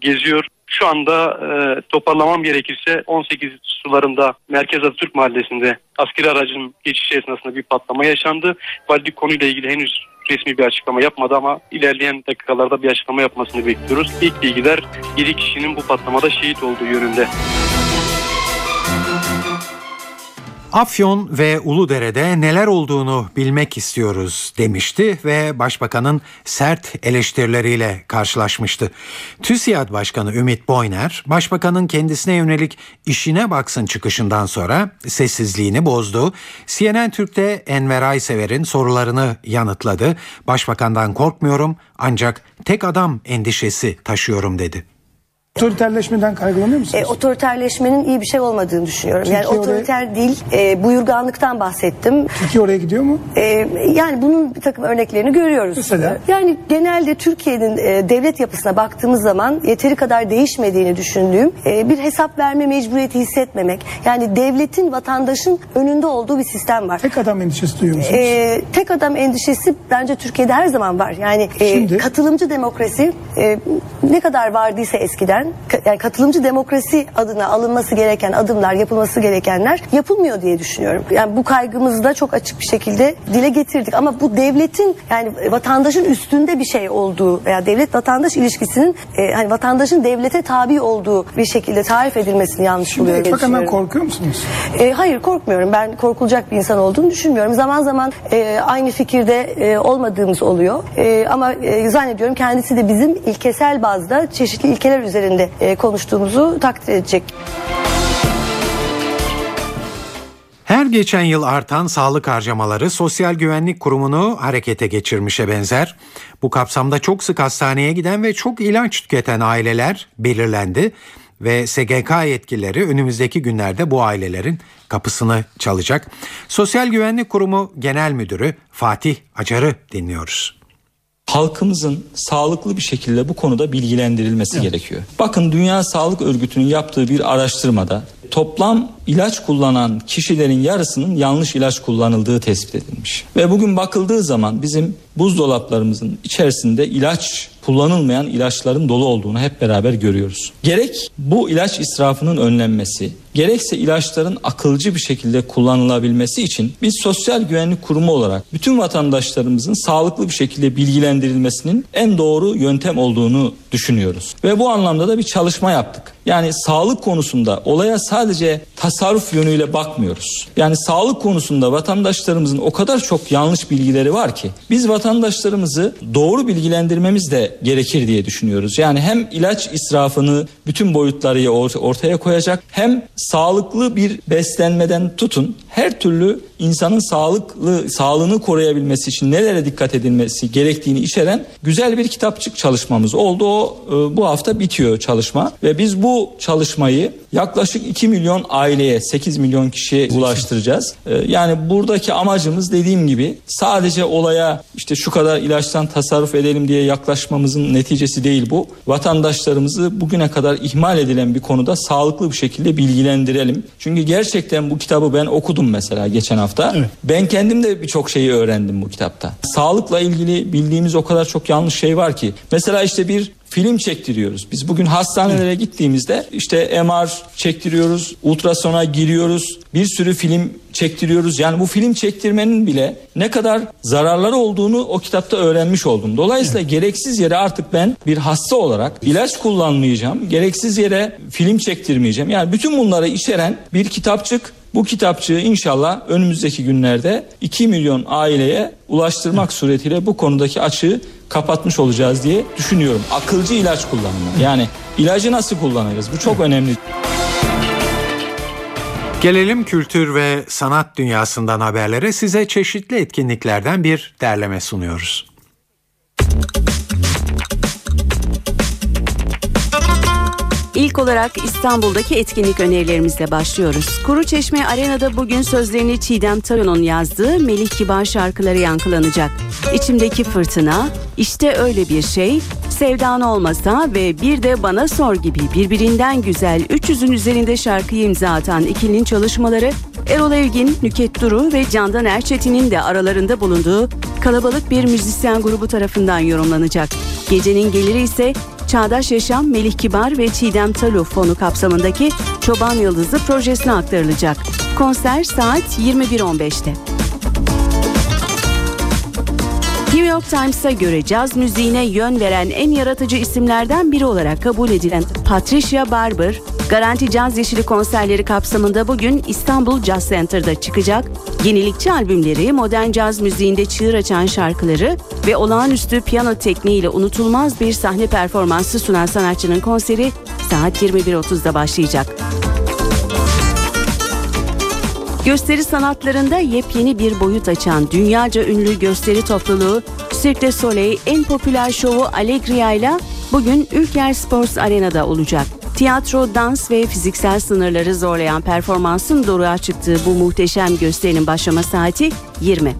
geziyor. Şu anda e, toparlamam gerekirse 18 sularında Merkez Atatürk Mahallesi'nde askeri aracın geçişi esnasında bir patlama yaşandı. Valilik konuyla ilgili henüz resmi bir açıklama yapmadı ama ilerleyen dakikalarda bir açıklama yapmasını bekliyoruz. İlk bilgiler 7 kişinin bu patlamada şehit olduğu yönünde. Afyon ve Uludere'de neler olduğunu bilmek istiyoruz demişti ve başbakanın sert eleştirileriyle karşılaşmıştı. TÜSİAD Başkanı Ümit Boyner, başbakanın kendisine yönelik işine baksın çıkışından sonra sessizliğini bozdu. CNN Türk'te Enver Aysever'in sorularını yanıtladı. Başbakandan korkmuyorum ancak tek adam endişesi taşıyorum dedi. Otoriterleşmeden kaygılanıyor musunuz? E, otoriterleşmenin iyi bir şey olmadığını düşünüyorum. Türkiye yani oraya- otoriter dil, e, buyurganlıktan bahsettim. Türkiye oraya gidiyor mu? E, yani bunun bir takım örneklerini görüyoruz. Mesela? Yani genelde Türkiye'nin e, devlet yapısına baktığımız zaman yeteri kadar değişmediğini düşündüğüm e, bir hesap verme mecburiyeti hissetmemek. Yani devletin vatandaşın önünde olduğu bir sistem var. Tek adam endişesi duyuyor musunuz? E, tek adam endişesi bence Türkiye'de her zaman var. Yani e, Şimdi? katılımcı demokrasi e, ne kadar vardıysa eskiden ka- yani katılımcı demokrasi adına alınması gereken adımlar, yapılması gerekenler yapılmıyor diye düşünüyorum. Yani bu kaygımızı da çok açık bir şekilde dile getirdik ama bu devletin yani vatandaşın üstünde bir şey olduğu veya devlet vatandaş ilişkisinin e, hani vatandaşın devlete tabi olduğu bir şekilde tarif edilmesini yanlış Şimdi buluyor Ekbakan'dan düşünüyorum. korkuyor musunuz? E, hayır korkmuyorum. Ben korkulacak bir insan olduğunu düşünmüyorum. Zaman zaman e, aynı fikirde e, olmadığımız oluyor. E, ama e, zannediyorum kendisi de bizim ilkesel bazda çeşitli ilkeler üzerinde e, konuştuğumuzu takdir edecek. Her geçen yıl artan sağlık harcamaları Sosyal Güvenlik Kurumu'nu harekete geçirmişe benzer. Bu kapsamda çok sık hastaneye giden ve çok ilaç tüketen aileler belirlendi ve SGK yetkilileri önümüzdeki günlerde bu ailelerin kapısını çalacak. Sosyal Güvenlik Kurumu Genel Müdürü Fatih Acar'ı dinliyoruz. Halkımızın sağlıklı bir şekilde bu konuda bilgilendirilmesi gerekiyor. Bakın Dünya Sağlık Örgütü'nün yaptığı bir araştırmada toplam ilaç kullanan kişilerin yarısının yanlış ilaç kullanıldığı tespit edilmiş. Ve bugün bakıldığı zaman bizim buzdolaplarımızın içerisinde ilaç kullanılmayan ilaçların dolu olduğunu hep beraber görüyoruz. Gerek bu ilaç israfının önlenmesi, gerekse ilaçların akılcı bir şekilde kullanılabilmesi için biz Sosyal Güvenlik Kurumu olarak bütün vatandaşlarımızın sağlıklı bir şekilde bilgilendirilmesinin en doğru yöntem olduğunu düşünüyoruz. Ve bu anlamda da bir çalışma yaptık. Yani sağlık konusunda olaya sadece tas tasarruf yönüyle bakmıyoruz. Yani sağlık konusunda vatandaşlarımızın o kadar çok yanlış bilgileri var ki biz vatandaşlarımızı doğru bilgilendirmemiz de gerekir diye düşünüyoruz. Yani hem ilaç israfını bütün boyutlarıyla ortaya koyacak hem sağlıklı bir beslenmeden tutun her türlü insanın sağlıklı sağlığını koruyabilmesi için nelere dikkat edilmesi gerektiğini içeren güzel bir kitapçık çalışmamız oldu. O e, bu hafta bitiyor çalışma ve biz bu çalışmayı yaklaşık 2 milyon aileye 8 milyon kişiye ulaştıracağız. E, yani buradaki amacımız dediğim gibi sadece olaya işte şu kadar ilaçtan tasarruf edelim diye yaklaşmamızın neticesi değil bu. Vatandaşlarımızı bugüne kadar ihmal edilen bir konuda sağlıklı bir şekilde bilgilendirelim. Çünkü gerçekten bu kitabı ben okudum mesela geçen hafta. Evet. Ben kendim de birçok şeyi öğrendim bu kitapta. Sağlıkla ilgili bildiğimiz o kadar çok yanlış şey var ki. Mesela işte bir film çektiriyoruz. Biz bugün hastanelere gittiğimizde işte MR çektiriyoruz, ultrasona giriyoruz, bir sürü film çektiriyoruz. Yani bu film çektirmenin bile ne kadar zararları olduğunu o kitapta öğrenmiş oldum. Dolayısıyla evet. gereksiz yere artık ben bir hasta olarak ilaç kullanmayacağım. Gereksiz yere film çektirmeyeceğim. Yani bütün bunları içeren bir kitapçık bu kitapçığı inşallah önümüzdeki günlerde 2 milyon aileye ulaştırmak suretiyle bu konudaki açığı kapatmış olacağız diye düşünüyorum. Akılcı ilaç kullanımı. Yani ilacı nasıl kullanırız? Bu çok önemli. Gelelim kültür ve sanat dünyasından haberlere. Size çeşitli etkinliklerden bir derleme sunuyoruz. İlk olarak İstanbul'daki etkinlik önerilerimizle başlıyoruz. Kuru Çeşme Arena'da bugün sözlerini Çiğdem Tayo'nun yazdığı Melih Kibar şarkıları yankılanacak. İçimdeki fırtına, işte öyle bir şey, Sevdan olmasa ve bir de Bana Sor gibi birbirinden güzel 300'ün üzerinde şarkıyı imza atan ikilinin çalışmaları Erol Evgin, Nüket Duru ve Candan Erçetin'in de aralarında bulunduğu kalabalık bir müzisyen grubu tarafından yorumlanacak. Gecenin geliri ise Çağdaş Yaşam, Melih Kibar ve Çiğdem Talu fonu kapsamındaki Çoban Yıldızı projesine aktarılacak. Konser saat 21.15'te. York Times'a göre caz müziğine yön veren en yaratıcı isimlerden biri olarak kabul edilen Patricia Barber, Garanti Caz Yeşili konserleri kapsamında bugün İstanbul Jazz Center'da çıkacak. Yenilikçi albümleri, modern caz müziğinde çığır açan şarkıları ve olağanüstü piyano tekniğiyle unutulmaz bir sahne performansı sunan sanatçının konseri saat 21.30'da başlayacak. Gösteri sanatlarında yepyeni bir boyut açan dünyaca ünlü gösteri topluluğu Cirque du Soleil en popüler şovu Allegria ile bugün Ülker Sports Arena'da olacak. Tiyatro, dans ve fiziksel sınırları zorlayan performansın doruğa çıktığı bu muhteşem gösterinin başlama saati 20.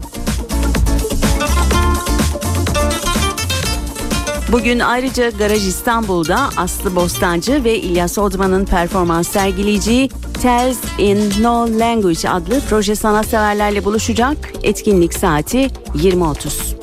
Bugün ayrıca Garaj İstanbul'da Aslı Bostancı ve İlyas Odman'ın performans sergileyeceği Tales in No Language adlı proje sanatseverlerle buluşacak. Etkinlik saati 20.30.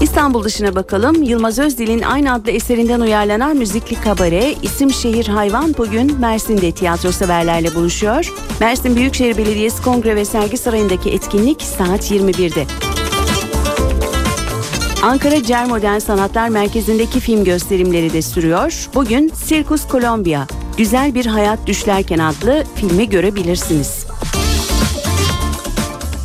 İstanbul dışına bakalım. Yılmaz Özdil'in aynı adlı eserinden uyarlanan müzikli kabare İsim Şehir Hayvan bugün Mersin'de tiyatro severlerle buluşuyor. Mersin Büyükşehir Belediyesi Kongre ve Sergi Sarayı'ndaki etkinlik saat 21'de. Ankara Cer Modern Sanatlar Merkezi'ndeki film gösterimleri de sürüyor. Bugün Sirkus Kolombiya, Güzel Bir Hayat Düşlerken adlı filmi görebilirsiniz.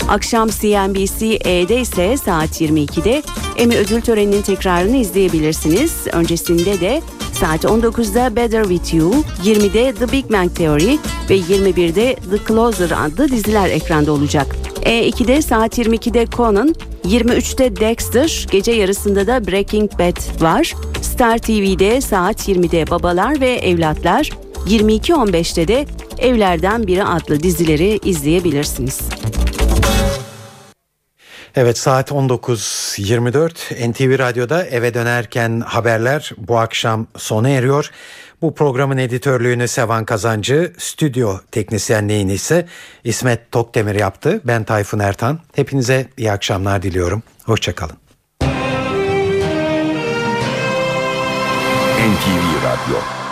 Akşam CNBC-E'de ise saat 22'de Emmy ödül töreninin tekrarını izleyebilirsiniz. Öncesinde de saat 19'da Better With You, 20'de The Big Bang Theory ve 21'de The Closer adlı diziler ekranda olacak. E2'de saat 22'de Conan, 23'te Dexter, gece yarısında da Breaking Bad var. Star TV'de saat 20'de Babalar ve Evlatlar, 22.15'te de Evlerden Biri adlı dizileri izleyebilirsiniz. Evet saat 19.24 NTV Radyo'da eve dönerken haberler bu akşam sona eriyor. Bu programın editörlüğünü Sevan Kazancı, stüdyo teknisyenliğini ise İsmet Tokdemir yaptı. Ben Tayfun Ertan. Hepinize iyi akşamlar diliyorum. Hoşçakalın. NTV Radyo